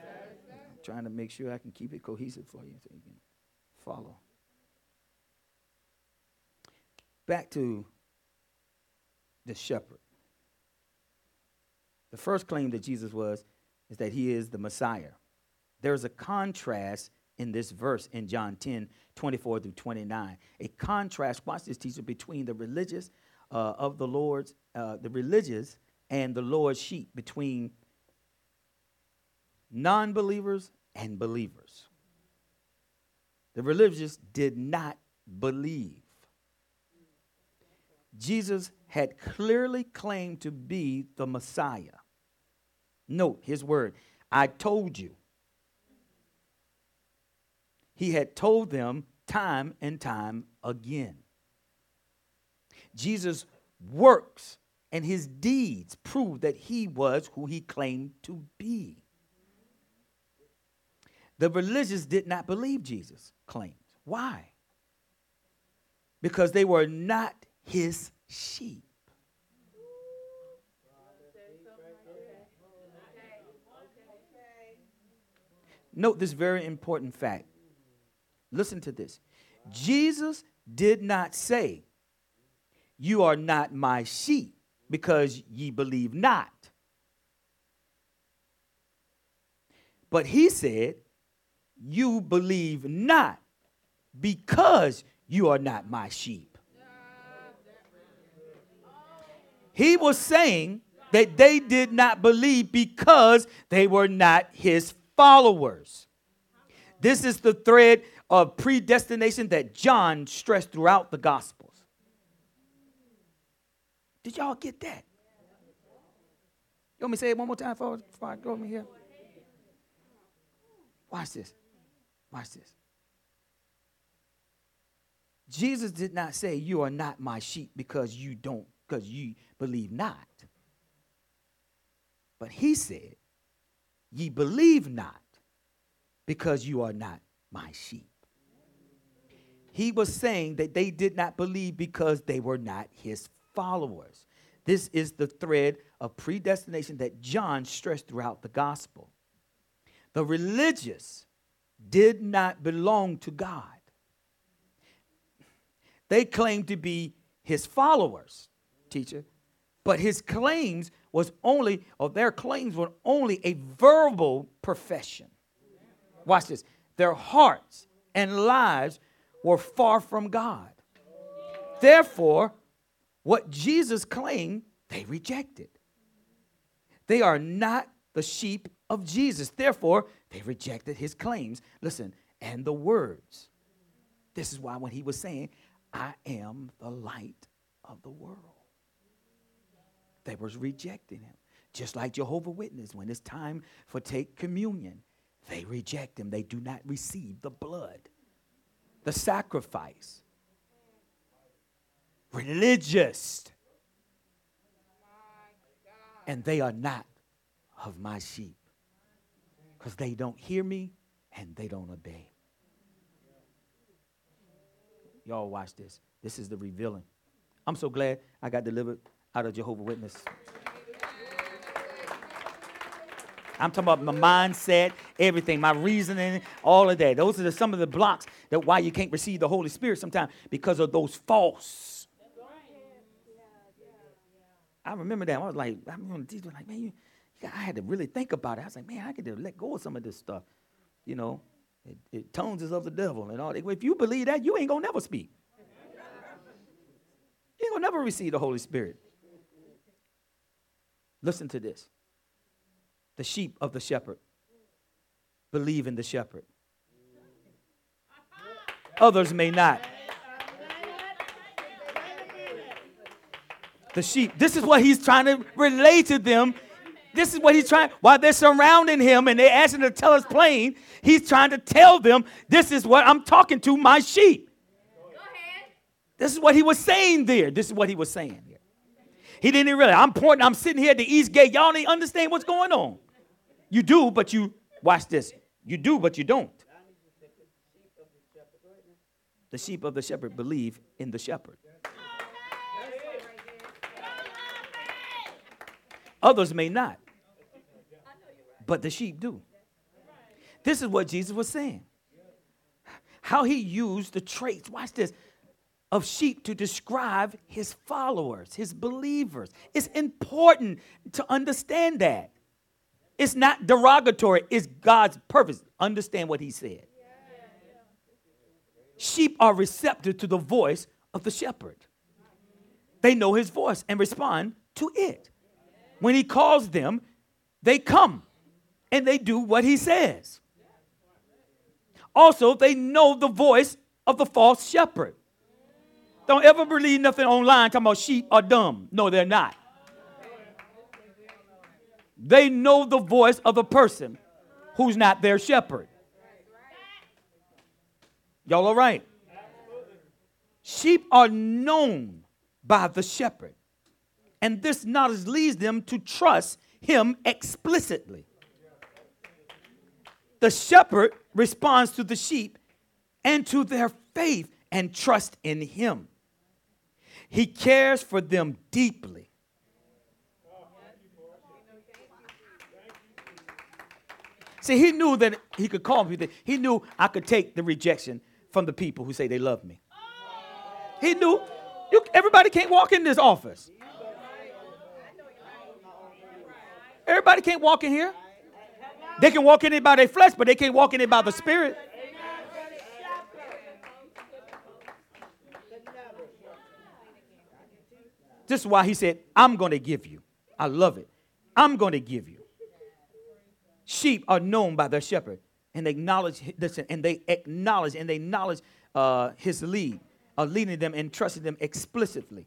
I'm trying to make sure I can keep it cohesive for you so you can follow. Back to the shepherd. The first claim that Jesus was is that he is the Messiah. There's a contrast in this verse in John 10, 24 through 29. A contrast, watch this teacher, between the religious uh, of the Lord's, uh, the religious and the Lord's sheep, between non believers and believers. The religious did not believe. Jesus had clearly claimed to be the Messiah. Note his word I told you. He had told them time and time again. Jesus' works and his deeds proved that he was who he claimed to be. The religious did not believe Jesus' claims. Why? Because they were not his sheep. Note this very important fact. Listen to this. Jesus did not say, You are not my sheep because ye believe not. But he said, You believe not because you are not my sheep. He was saying that they did not believe because they were not his followers. This is the thread of predestination that John stressed throughout the Gospels. Did y'all get that? You want me to say it one more time before, before I go over here? Watch this. Watch this. Jesus did not say, You are not my sheep because you don't, because you believe not. But he said, Ye believe not because you are not my sheep. He was saying that they did not believe because they were not his followers. This is the thread of predestination that John stressed throughout the gospel. The religious did not belong to God. They claimed to be his followers, teacher, but his claims was only, or their claims were only a verbal profession. Watch this. Their hearts and lives were far from God. Therefore, what Jesus claimed, they rejected. They are not the sheep of Jesus. Therefore, they rejected his claims. Listen, and the words. This is why when he was saying, I am the light of the world. They was rejecting him. Just like Jehovah Witness, when it's time for take communion, they reject him. They do not receive the blood, the sacrifice. Religious. And they are not of my sheep because they don't hear me and they don't obey. Y'all watch this. This is the revealing. I'm so glad I got delivered out of Jehovah Witness. I'm talking about my mindset, everything, my reasoning, all of that. Those are the, some of the blocks that why you can't receive the Holy Spirit sometimes because of those false. I remember that. I was like, I remember the teacher like, man, you, I had to really think about it. I was like, man, I could let go of some of this stuff. You know, it, it tones is of the devil and all that. If you believe that, you ain't gonna never speak. You ain't gonna never receive the Holy Spirit. Listen to this. The sheep of the shepherd believe in the shepherd. Others may not. The sheep. This is what he's trying to relate to them. This is what he's trying, while they're surrounding him and they're asking to tell us plain, he's trying to tell them, this is what I'm talking to my sheep. This is what he was saying there. This is what he was saying here. He didn't realize. I'm pointing, I'm sitting here at the East Gate. Y'all don't understand what's going on. You do, but you, watch this. You do, but you don't. The sheep of the shepherd believe in the shepherd. Others may not, but the sheep do. This is what Jesus was saying. How he used the traits, watch this, of sheep to describe his followers, his believers. It's important to understand that. It's not derogatory, it's God's purpose. Understand what he said. Sheep are receptive to the voice of the shepherd. They know his voice and respond to it. When he calls them, they come and they do what he says. Also, they know the voice of the false shepherd. Don't ever believe nothing online talking about sheep are dumb. No, they're not. They know the voice of a person who's not their shepherd. Y'all all right? Sheep are known by the shepherd, and this knowledge leads them to trust him explicitly. The shepherd responds to the sheep and to their faith and trust in him. He cares for them deeply. See, he knew that he could call me. He knew I could take the rejection from the people who say they love me. He knew you, everybody can't walk in this office. Everybody can't walk in here. They can walk in it by their flesh, but they can't walk in it by the spirit. This is why he said, I'm going to give you. I love it. I'm going to give you. Sheep are known by their shepherd, and they acknowledge, listen, and they acknowledge and they acknowledge uh, his lead, uh, leading them and trusting them explicitly.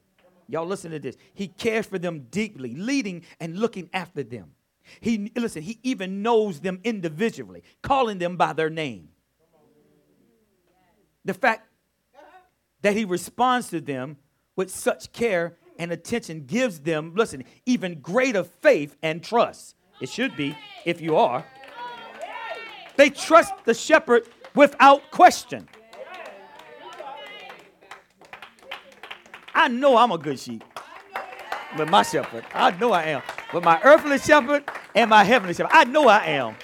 Y'all listen to this. He cares for them deeply, leading and looking after them. He listen, he even knows them individually, calling them by their name. The fact that he responds to them with such care and attention gives them, listen, even greater faith and trust. It should be if you are. They trust the shepherd without question. I know I'm a good sheep with my shepherd. I know I am. With my earthly shepherd and my heavenly shepherd. I know I am.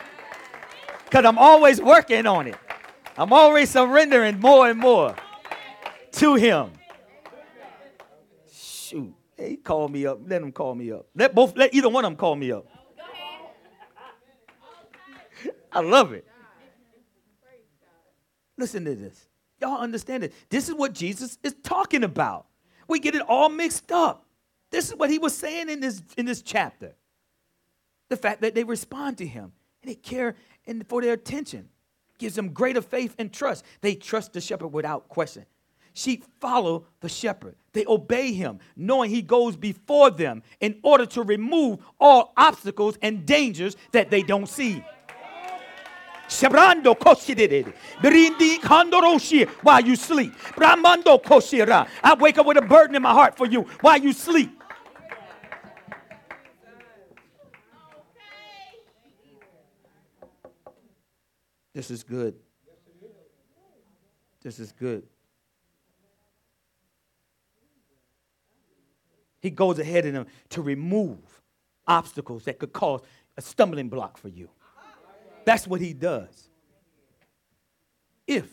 Because I'm always working on it. I'm always surrendering more and more to him shoot, he called me up. Let him call me up. Let both, let either one of them call me up. I love it. Listen to this. Y'all understand it. This is what Jesus is talking about. We get it all mixed up. This is what he was saying in this in this chapter. The fact that they respond to him and they care and for their attention gives them greater faith and trust. They trust the shepherd without question. Sheep follow the shepherd. They obey him, knowing he goes before them in order to remove all obstacles and dangers that they don't see. Shabrando Brindi kandoroshi while you sleep. Bramando koshira. I wake up with a burden in my heart for you while you sleep. This is good. This is good. He goes ahead of them uh, to remove obstacles that could cause a stumbling block for you. That's what he does. If,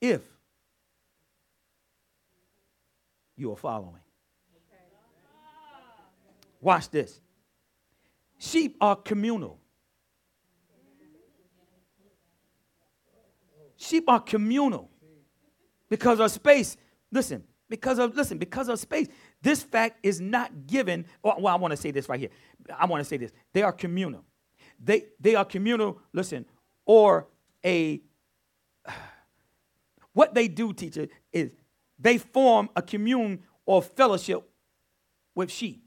if you are following. Watch this. Sheep are communal. Sheep are communal because of space, listen, Because of, listen, because of space. This fact is not given. Well, well I want to say this right here. I want to say this. They are communal. They, they are communal, listen, or a, (sighs) what they do, teacher, is they form a commune or fellowship with sheep.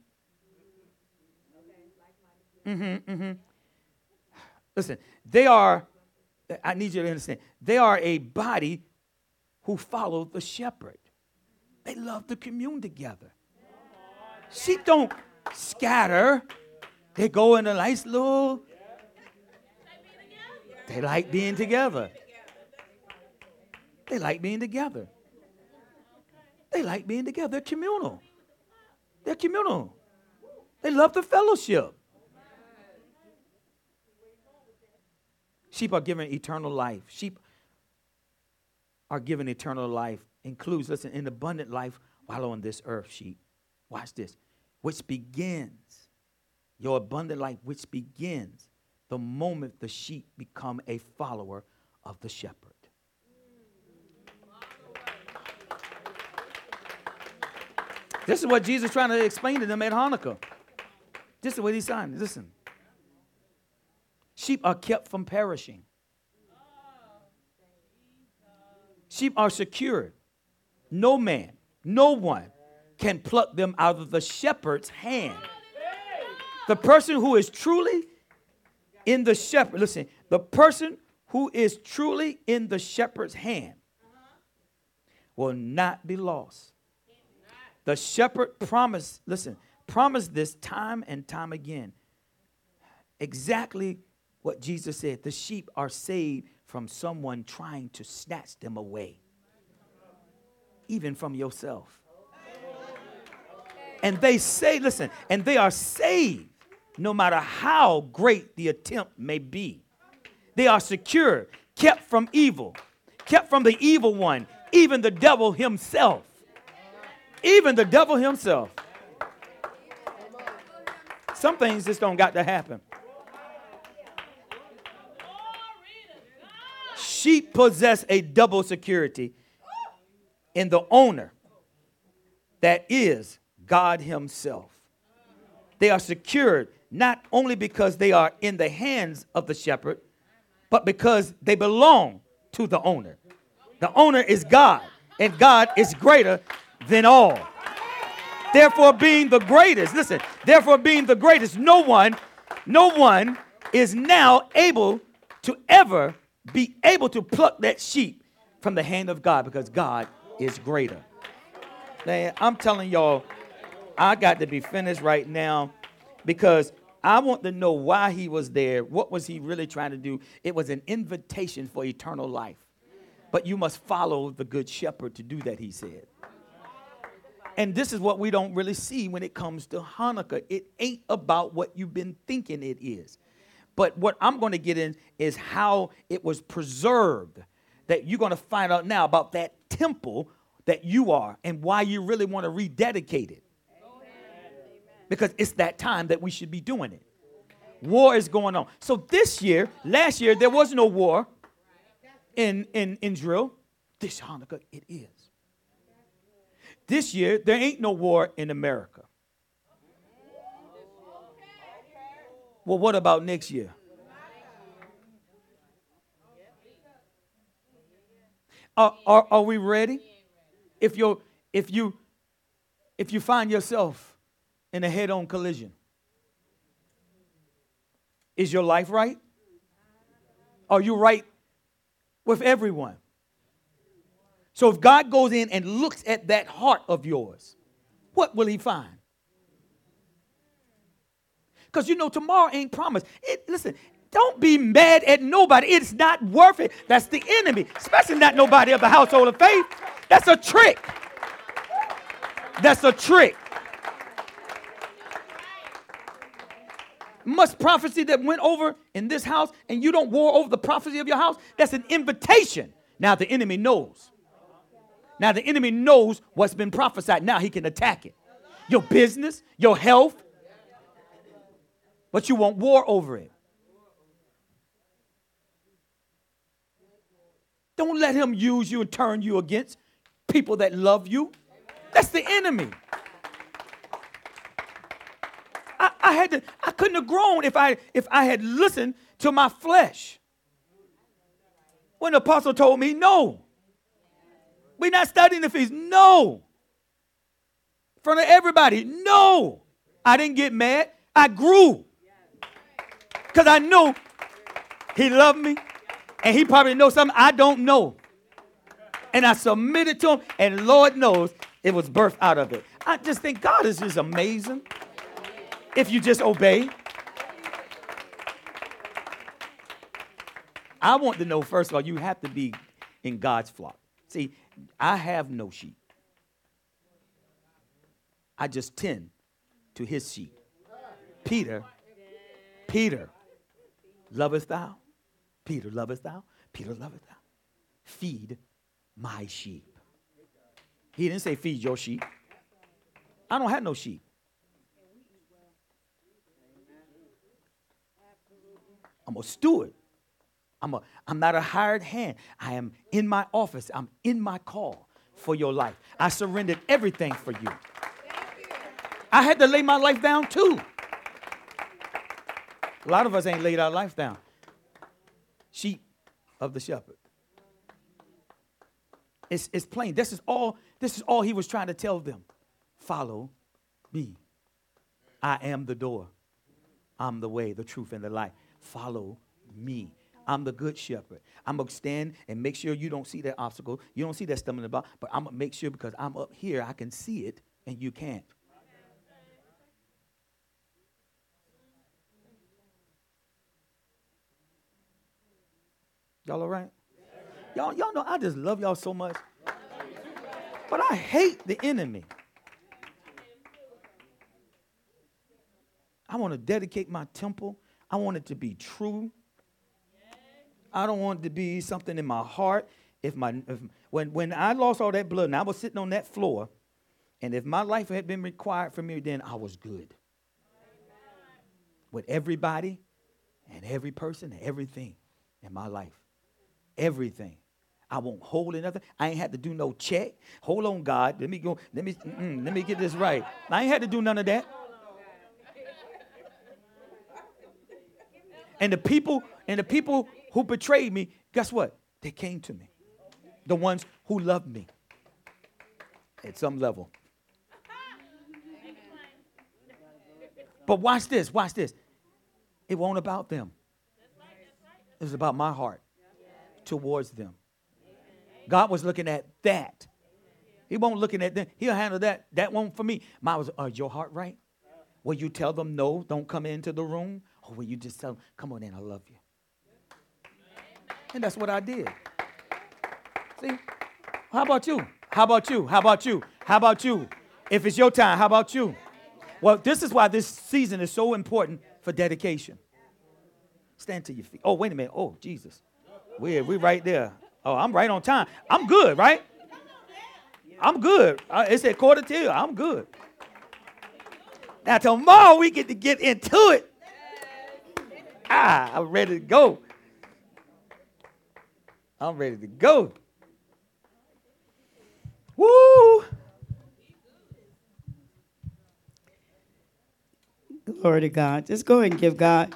Mm-hmm, mm-hmm. Listen, they are, I need you to understand, they are a body who follow the shepherd. They love to commune together. Sheep don't scatter. They go in a nice little. They like being together. They like being together. They like being together. They're communal. They're communal. They love the fellowship. Sheep are given eternal life. Sheep are given eternal life. Includes, listen, an abundant life while on this earth, sheep. Watch this. Which begins, your abundant life, which begins the moment the sheep become a follower of the shepherd. This is what Jesus is trying to explain to them at Hanukkah. This is what he's saying. Listen. Sheep are kept from perishing. Sheep are secured. No man, no one can pluck them out of the shepherd's hand. The person who is truly in the shepherd, listen, the person who is truly in the shepherd's hand will not be lost. The shepherd promised, listen, promised this time and time again. Exactly what Jesus said. The sheep are saved from someone trying to snatch them away, even from yourself. And they say, listen, and they are saved no matter how great the attempt may be. They are secure, kept from evil, kept from the evil one, even the devil himself. Even the devil himself. Some things just don't got to happen. Sheep possess a double security in the owner that is God Himself. They are secured not only because they are in the hands of the shepherd, but because they belong to the owner. The owner is God, and God is greater than all. Therefore, being the greatest, listen, therefore, being the greatest, no one, no one is now able to ever be able to pluck that sheep from the hand of God because God is greater. Man, I'm telling y'all, I got to be finished right now because I want to know why he was there. What was he really trying to do? It was an invitation for eternal life. But you must follow the good shepherd to do that, he said. And this is what we don't really see when it comes to Hanukkah. It ain't about what you've been thinking it is. But what I'm going to get in is how it was preserved. That you're going to find out now about that temple that you are and why you really want to rededicate it. Because it's that time that we should be doing it. War is going on. So this year, last year, there was no war in, in in Israel. This Hanukkah, it is. This year, there ain't no war in America. Well, what about next year? Are, are, are we ready? If you if you if you find yourself in a head-on collision, is your life right? Are you right with everyone? So if God goes in and looks at that heart of yours, what will he find? Because you know tomorrow ain't promised. It, listen, don't be mad at nobody. It's not worth it. That's the enemy, especially not nobody of the household of faith. That's a trick. That's a trick. Much prophecy that went over in this house, and you don't war over the prophecy of your house, that's an invitation. Now the enemy knows. Now the enemy knows what's been prophesied. Now he can attack it. Your business, your health, but you won't war over it. Don't let him use you and turn you against people that love you. That's the enemy. I, had to, I couldn't have grown if I if I had listened to my flesh. When the apostle told me, no. We're not studying the feast. No. In front of everybody. No. I didn't get mad. I grew. Because I knew he loved me. And he probably knows something I don't know. And I submitted to him. And Lord knows it was birthed out of it. I just think God is just amazing if you just obey. I want to know, first of all, you have to be in God's flock. See, I have no sheep. I just tend to his sheep. Peter, Peter, lovest thou? Peter, lovest thou? Peter, lovest thou? Feed my sheep. He didn't say feed your sheep. I don't have no sheep. I'm a steward. I'm, a, I'm not a hired hand. I am in my office. I'm in my call for your life. I surrendered everything for you. I had to lay my life down too. A lot of us ain't laid our life down. Sheep of the shepherd. It's, it's plain. This is all this is all he was trying to tell them. Follow me. I am the door. I'm the way, the truth, and the life. Follow me. I'm the good shepherd. I'm gonna stand and make sure you don't see that obstacle. You don't see that stumbling block, but I'm gonna make sure because I'm up here, I can see it and you can't. Y'all all right? Y'all, y'all know I just love y'all so much. But I hate the enemy. I want to dedicate my temple. I want it to be true. I don't want it to be something in my heart. If my if, when when I lost all that blood and I was sitting on that floor, and if my life had been required for me, then I was good. With everybody and every person and everything in my life. Everything. I won't hold nothing. I ain't had to do no check. Hold on, God. Let me go. Let me let me get this right. I ain't had to do none of that. And the people and the people who betrayed me, guess what? They came to me. The ones who loved me at some level. But watch this, watch this. It won't about them. It's about my heart towards them. God was looking at that. He won't looking at them. He'll handle that. That one for me. My was, uh, your heart right? Will you tell them no, don't come into the room? Or will you just tell them, come on in, I love you? And that's what I did. See? How about you? How about you? How about you? How about you? If it's your time, how about you? Well, this is why this season is so important for dedication. Stand to your feet. Oh, wait a minute. Oh, Jesus. We're, we right there. Oh, I'm right on time. I'm good, right? I'm good. Uh, it's at quarter till. I'm good. Now tomorrow we get to get into it. Ah, I'm ready to go. I'm ready to go. Woo! Glory to God. Just go ahead and give God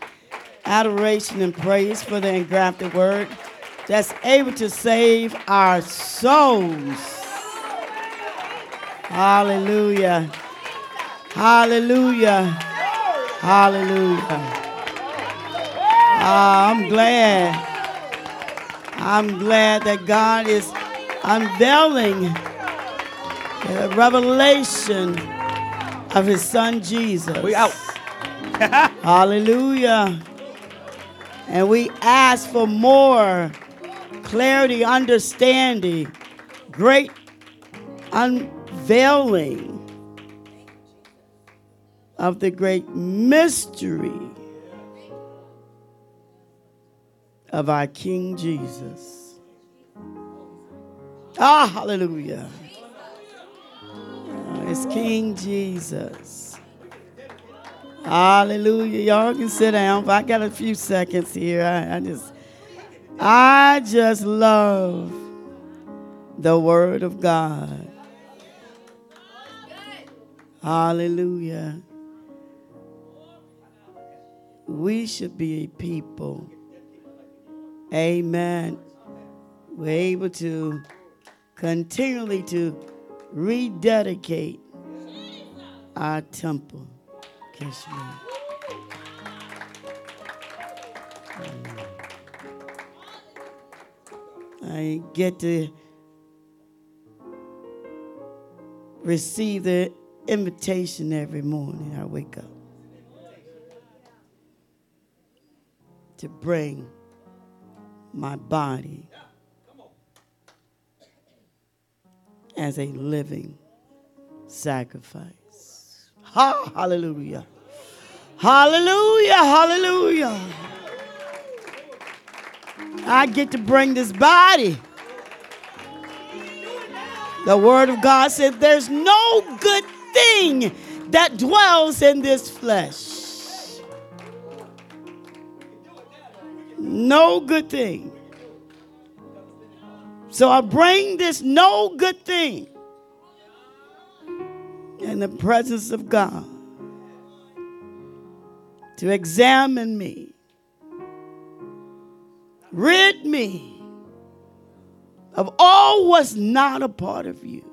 adoration and praise for the engrafted word that's able to save our souls. Hallelujah. Hallelujah. Hallelujah. Ah, I'm glad. I'm glad that God is unveiling the revelation of his son Jesus. We out. (laughs) Hallelujah. And we ask for more clarity, understanding, great unveiling of the great mystery of our King Jesus. Ah, hallelujah. Oh, it's King Jesus. Hallelujah. Y'all can sit down. I got a few seconds here. I, I just I just love the word of God. Hallelujah. We should be a people. Amen. We're able to continually to rededicate our temple. Kiss me. I get to receive the invitation every morning I wake up to bring my body as a living sacrifice. Ha, hallelujah. Hallelujah, hallelujah. I get to bring this body. The word of God said there's no good thing that dwells in this flesh. No good thing. So I bring this no good thing in the presence of God to examine me, rid me of all what's not a part of you.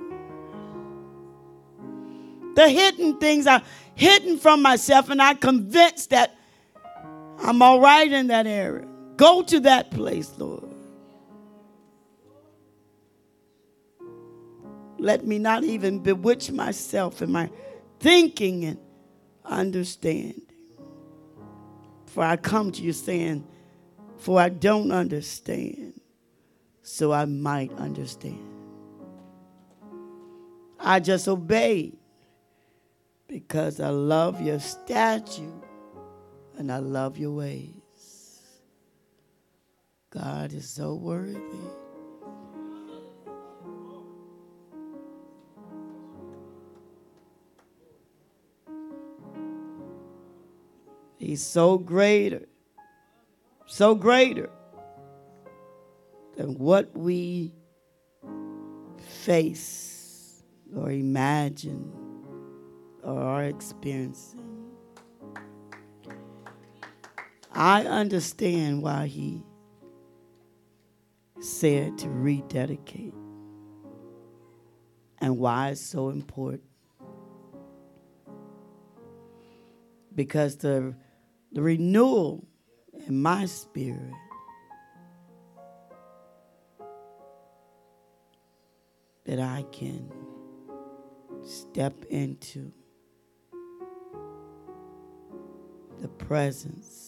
The hidden things are hidden from myself, and I'm convinced that I'm all right in that area. Go to that place, Lord. Let me not even bewitch myself in my thinking and understanding. For I come to you saying, For I don't understand, so I might understand. I just obey because I love your statute and I love your ways. God is so worthy. He's so greater, so greater than what we face or imagine or are experiencing. I understand why he said to rededicate and why it's so important. Because the the renewal in my spirit that I can step into the presence.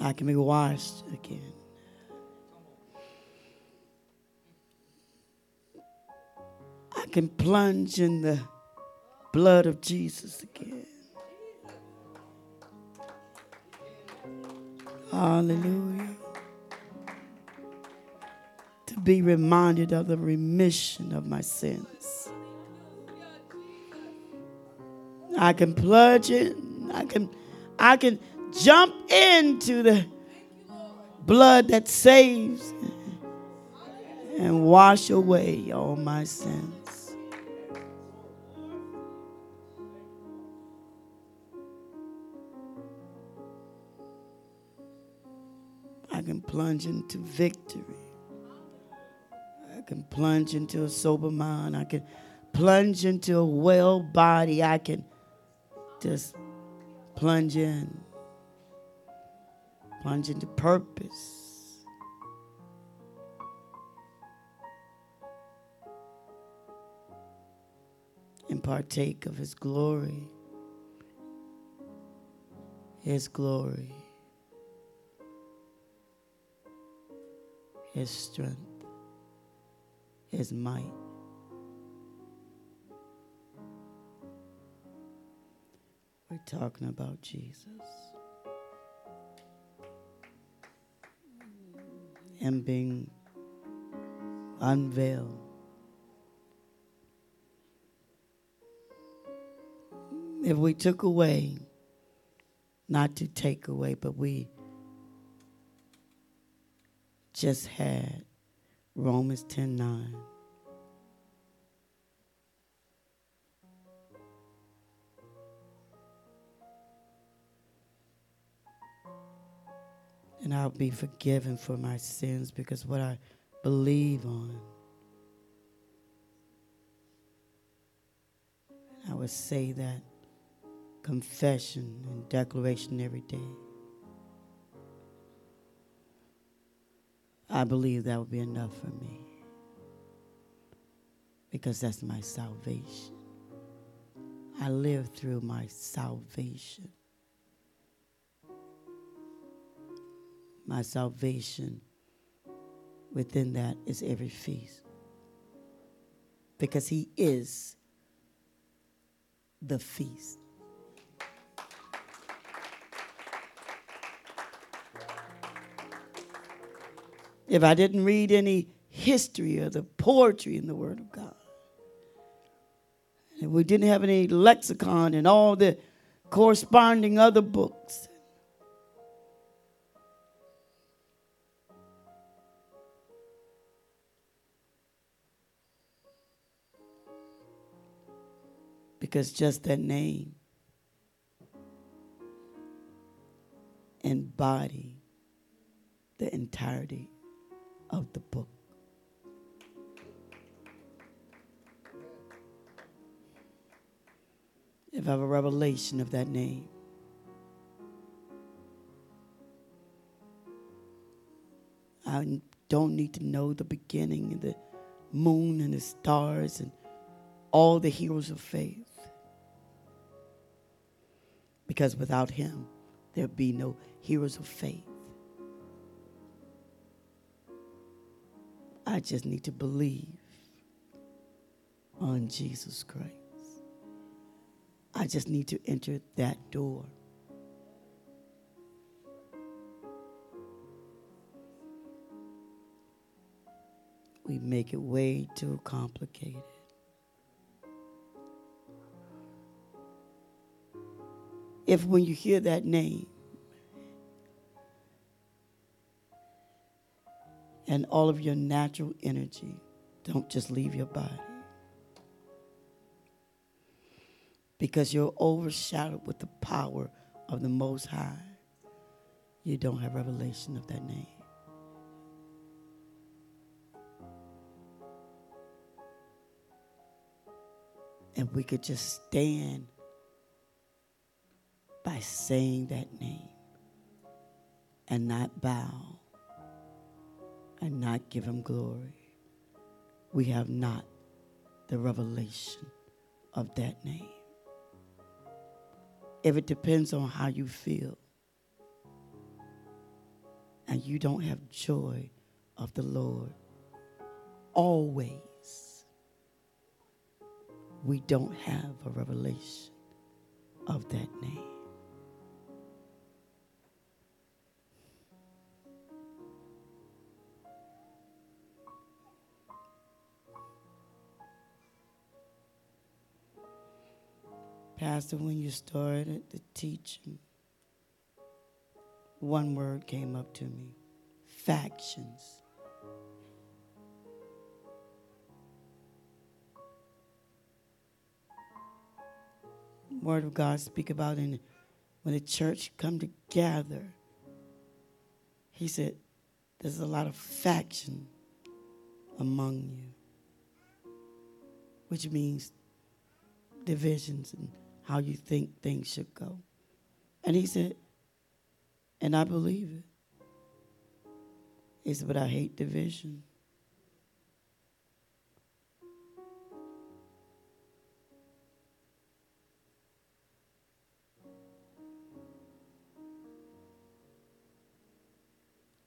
I can be washed again. I can plunge in the blood of Jesus again. Hallelujah. To be reminded of the remission of my sins. I can plunge in, I can I can jump into the blood that saves and wash away all my sins. I can plunge into victory. I can plunge into a sober mind. I can plunge into a well body. I can just plunge in, plunge into purpose. And partake of His glory. His glory. His strength, His might. We're talking about Jesus. Him being unveiled. If we took away, not to take away, but we just had Romans 10 9. And I'll be forgiven for my sins because what I believe on. I would say that confession and declaration every day. I believe that would be enough for me because that's my salvation. I live through my salvation. My salvation within that is every feast because He is the feast. If I didn't read any history or the poetry in the Word of God, if we didn't have any lexicon and all the corresponding other books, because just that name embody the entirety of the book. If I have a revelation of that name, I don't need to know the beginning and the moon and the stars and all the heroes of faith. Because without him, there'd be no heroes of faith. I just need to believe on Jesus Christ. I just need to enter that door. We make it way too complicated. If when you hear that name, and all of your natural energy don't just leave your body. Because you're overshadowed with the power of the Most High. You don't have revelation of that name. And we could just stand by saying that name and not bow and not give him glory. We have not the revelation of that name. If it depends on how you feel and you don't have joy of the Lord, always, we don't have a revelation of that name. Pastor, when you started the teaching, one word came up to me factions. Word of God speak about in when the church come together. He said, there's a lot of faction among you, which means divisions and how you think things should go. And he said, and I believe it. He said, but I hate division.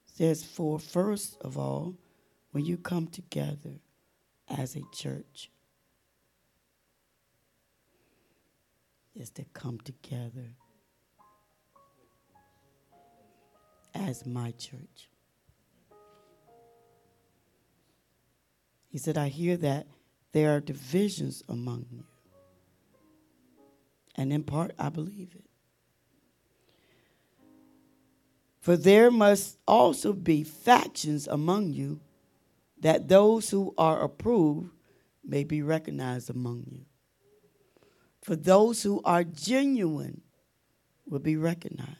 Says, for first of all, when you come together as a church, is to come together as my church. He said, I hear that there are divisions among you. And in part, I believe it. For there must also be factions among you, that those who are approved may be recognized among you for those who are genuine will be recognized.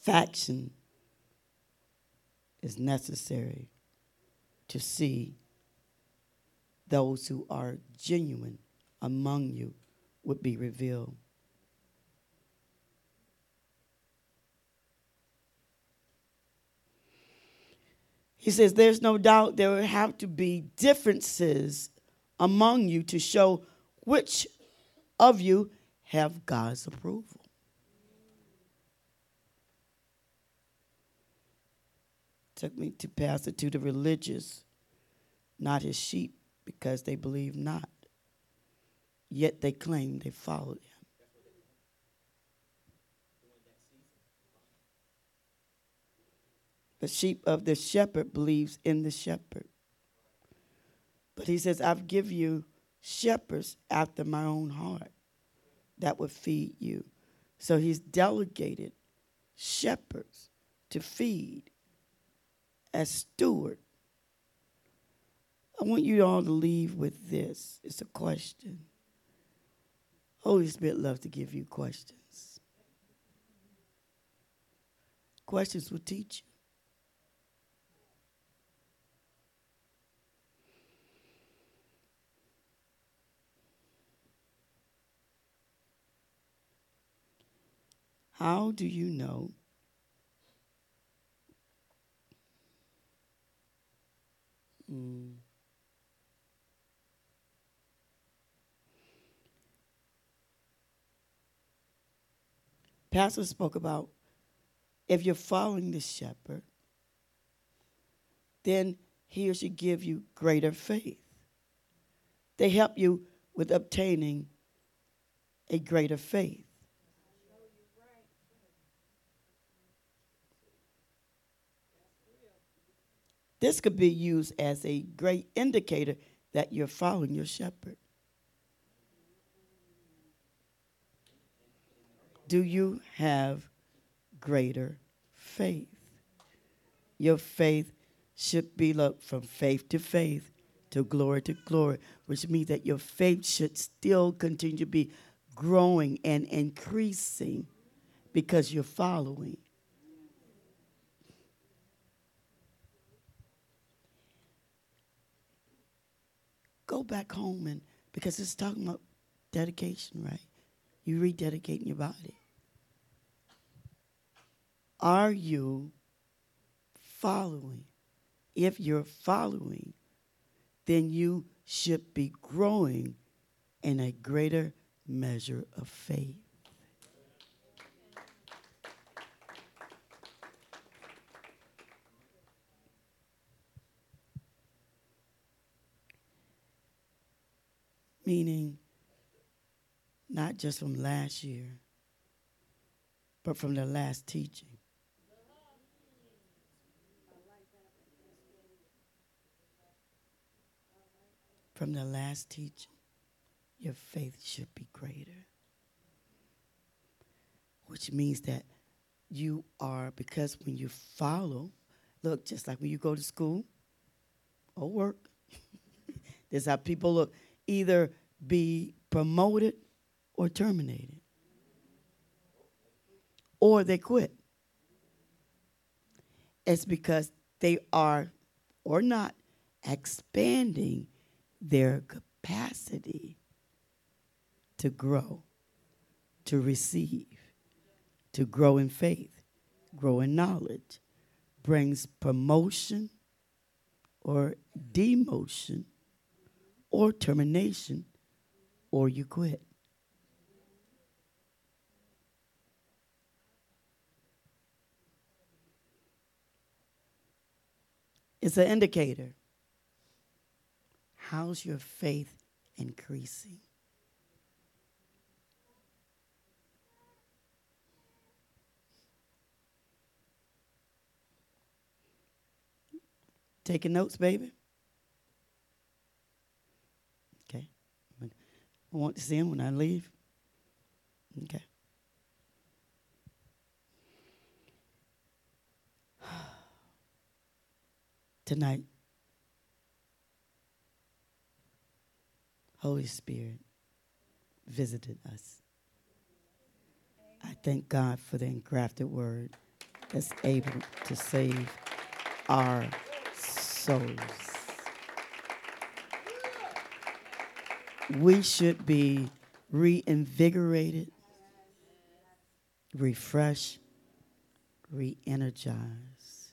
faction is necessary to see those who are genuine among you would be revealed. He says, There's no doubt there will have to be differences among you to show which of you have God's approval. Took me to pass it to the religious, not his sheep, because they believe not. Yet they claim they followed him. The sheep of the shepherd believes in the shepherd. But he says, I've give you shepherds after my own heart that would feed you. So he's delegated shepherds to feed as steward. I want you all to leave with this. It's a question. Holy Spirit loves to give you questions. Questions will teach you. How do you know mm. Pastor spoke about if you're following the shepherd, then he or she give you greater faith. They help you with obtaining a greater faith. This could be used as a great indicator that you're following your shepherd. Do you have greater faith? Your faith should be look from faith to faith to glory to glory, which means that your faith should still continue to be growing and increasing because you're following. Go back home and because it's talking about dedication, right? You rededicating your body. Are you following? If you're following, then you should be growing in a greater measure of faith. Meaning not just from last year, but from the last teaching. From the last teaching, your faith should be greater. Which means that you are, because when you follow, look, just like when you go to school or work, (laughs) this how people look either be promoted or terminated. Or they quit. It's because they are or not expanding their capacity to grow, to receive, to grow in faith, grow in knowledge, brings promotion or demotion or termination, or you quit. It's an indicator. How's your faith increasing? Taking notes, baby? I want to see him when I leave. Okay. (sighs) Tonight, Holy Spirit visited us. I thank God for the engrafted word that's able to save our souls. We should be reinvigorated, refreshed, re energized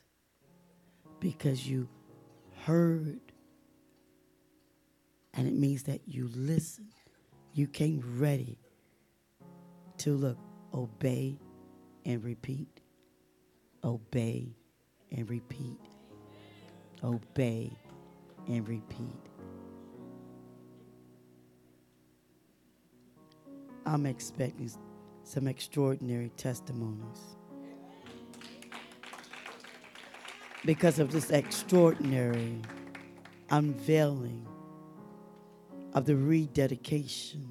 because you heard. And it means that you listened. You came ready to look, obey and repeat. Obey and repeat. Obey and repeat. I'm expecting some extraordinary testimonies. Because of this extraordinary unveiling of the rededication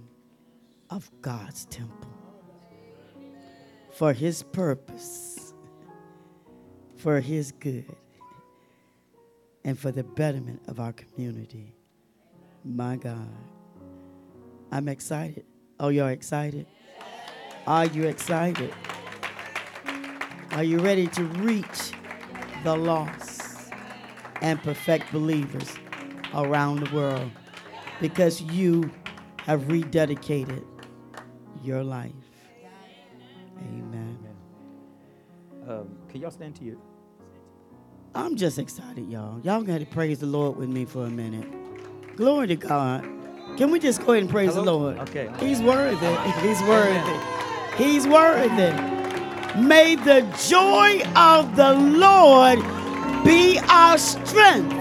of God's temple for His purpose, for His good, and for the betterment of our community. My God, I'm excited. Oh, you're excited? Are you excited? Are you ready to reach the lost and perfect believers around the world? Because you have rededicated your life. Amen. Um, can y'all stand to you? I'm just excited, y'all. Y'all got to praise the Lord with me for a minute. Glory to God. Can we just go ahead and praise the Lord? Okay. He's worthy. He's worthy. He's worthy. May the joy of the Lord be our strength.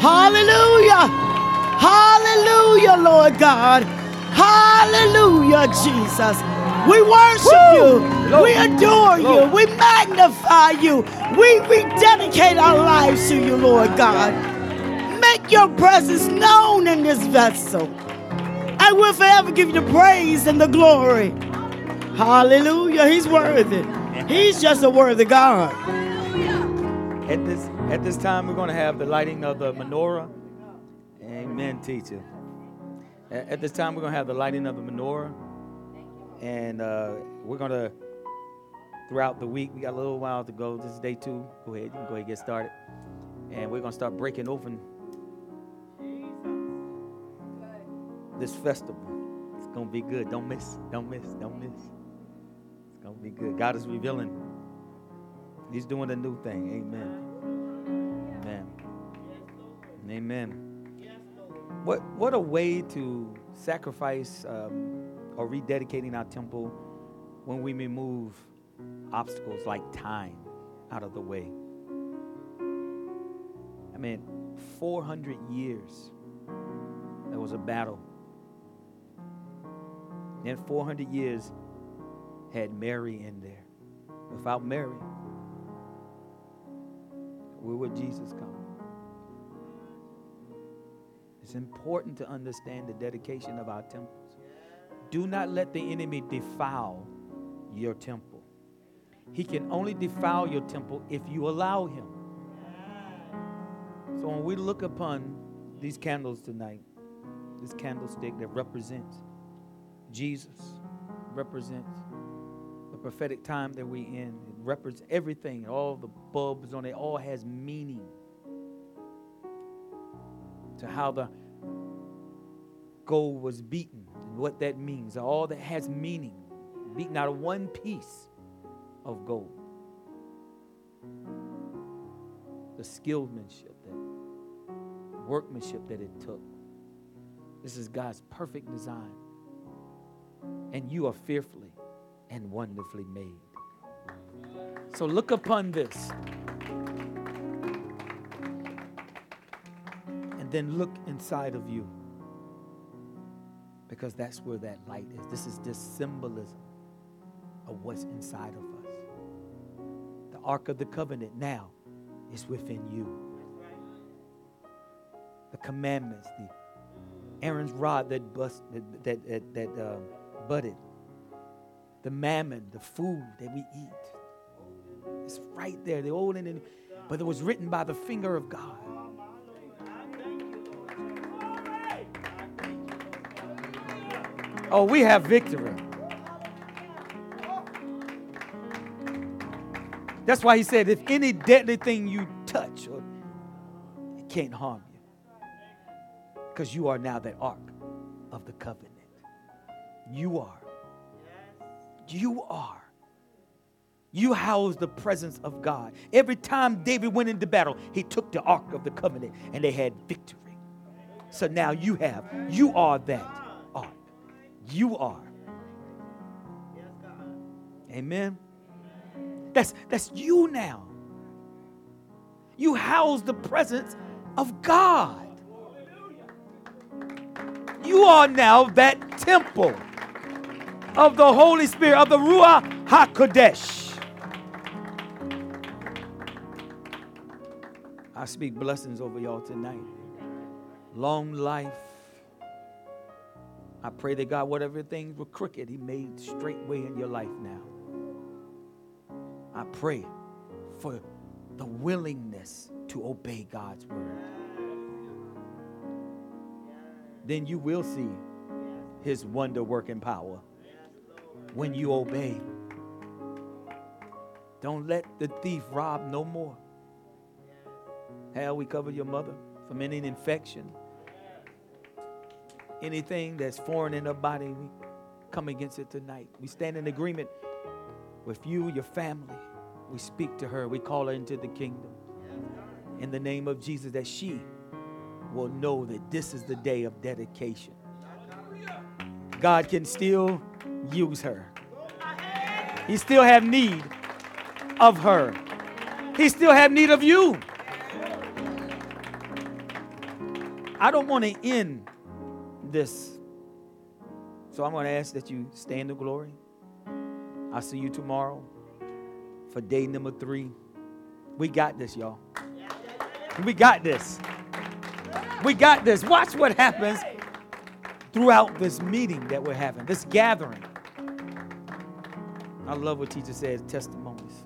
Hallelujah. Hallelujah, Lord God. Hallelujah, Jesus. We worship you. We adore you. We magnify you. We rededicate our lives to you, Lord God. Your presence known in this vessel. I will forever give you the praise and the glory. Hallelujah. He's worthy. He's just a worthy God. At this at this time, we're going to have the lighting of the menorah. Amen, teacher. At, this time, we're going to have the lighting of the menorah, and uh, we're going to throughout the week. We got a little while to go. This is day two. Go ahead, you can go ahead and get started, and we're going to start breaking open this festival. It's going to be good. Don't miss. Don't miss. Don't miss. It's going to be good. God is revealing. He's doing a new thing. Amen. Amen. Amen. What what a way to sacrifice um, or rededicating our temple when we remove obstacles like time out of the way. I mean, 400 years there was a battle. Then 400 years had Mary in there. Without Mary, where would Jesus come? It's important to understand the dedication of our temples. Do not let the enemy defile your temple. He can only defile your temple if you allow him. So when we look upon these candles tonight, this candlestick that represents Jesus, represents the prophetic time that we in. It represents everything, all the bulbs on it, all has meaning to how the gold was beaten and what that means. All that has meaning, beaten out of one piece of gold. The skillsmanship, the workmanship that it took. This is God's perfect design. And you are fearfully and wonderfully made. So look upon this. And then look inside of you. Because that's where that light is. This is just symbolism of what's inside of us. The Ark of the Covenant now is within you. The commandments, the Aaron's rod that bust that that that, uh, budded, the manna, the food that we eat. It's right there, the old and the new, but it was written by the finger of God. Oh, we have victory. That's why he said, if any deadly thing you touch, it can't harm you. Because you are now the ark of the covenant. You are. You are. You house the presence of God. Every time David went into battle, he took the ark of the covenant and they had victory. So now you have, you are that ark. You are. Amen. That's that's you now. You house the presence of God. You are now that temple of the Holy Spirit, of the Ruach HaKodesh. I speak blessings over y'all tonight. Long life. I pray that God, whatever things were crooked, He made straight way in your life now. I pray for the willingness to obey God's word. Then you will see His wonder working power when you obey. Don't let the thief rob no more. Hell, we cover your mother from any infection, anything that's foreign in her body. We come against it tonight. We stand in agreement with you, your family. We speak to her. We call her into the kingdom. In the name of Jesus, that she will know that this is the day of dedication. God can still use her. He still have need of her. He still have need of you. I don't want to end this. So I'm going to ask that you stand to glory. I'll see you tomorrow for day number three. We got this, y'all. We got this. We got this. Watch what happens throughout this meeting that we're having, this gathering. I love what teacher says testimonies.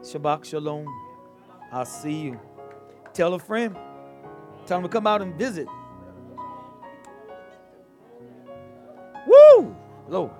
Shabbat Shalom. I'll see you. Tell a friend. Tell them to come out and visit. Woo! Lord.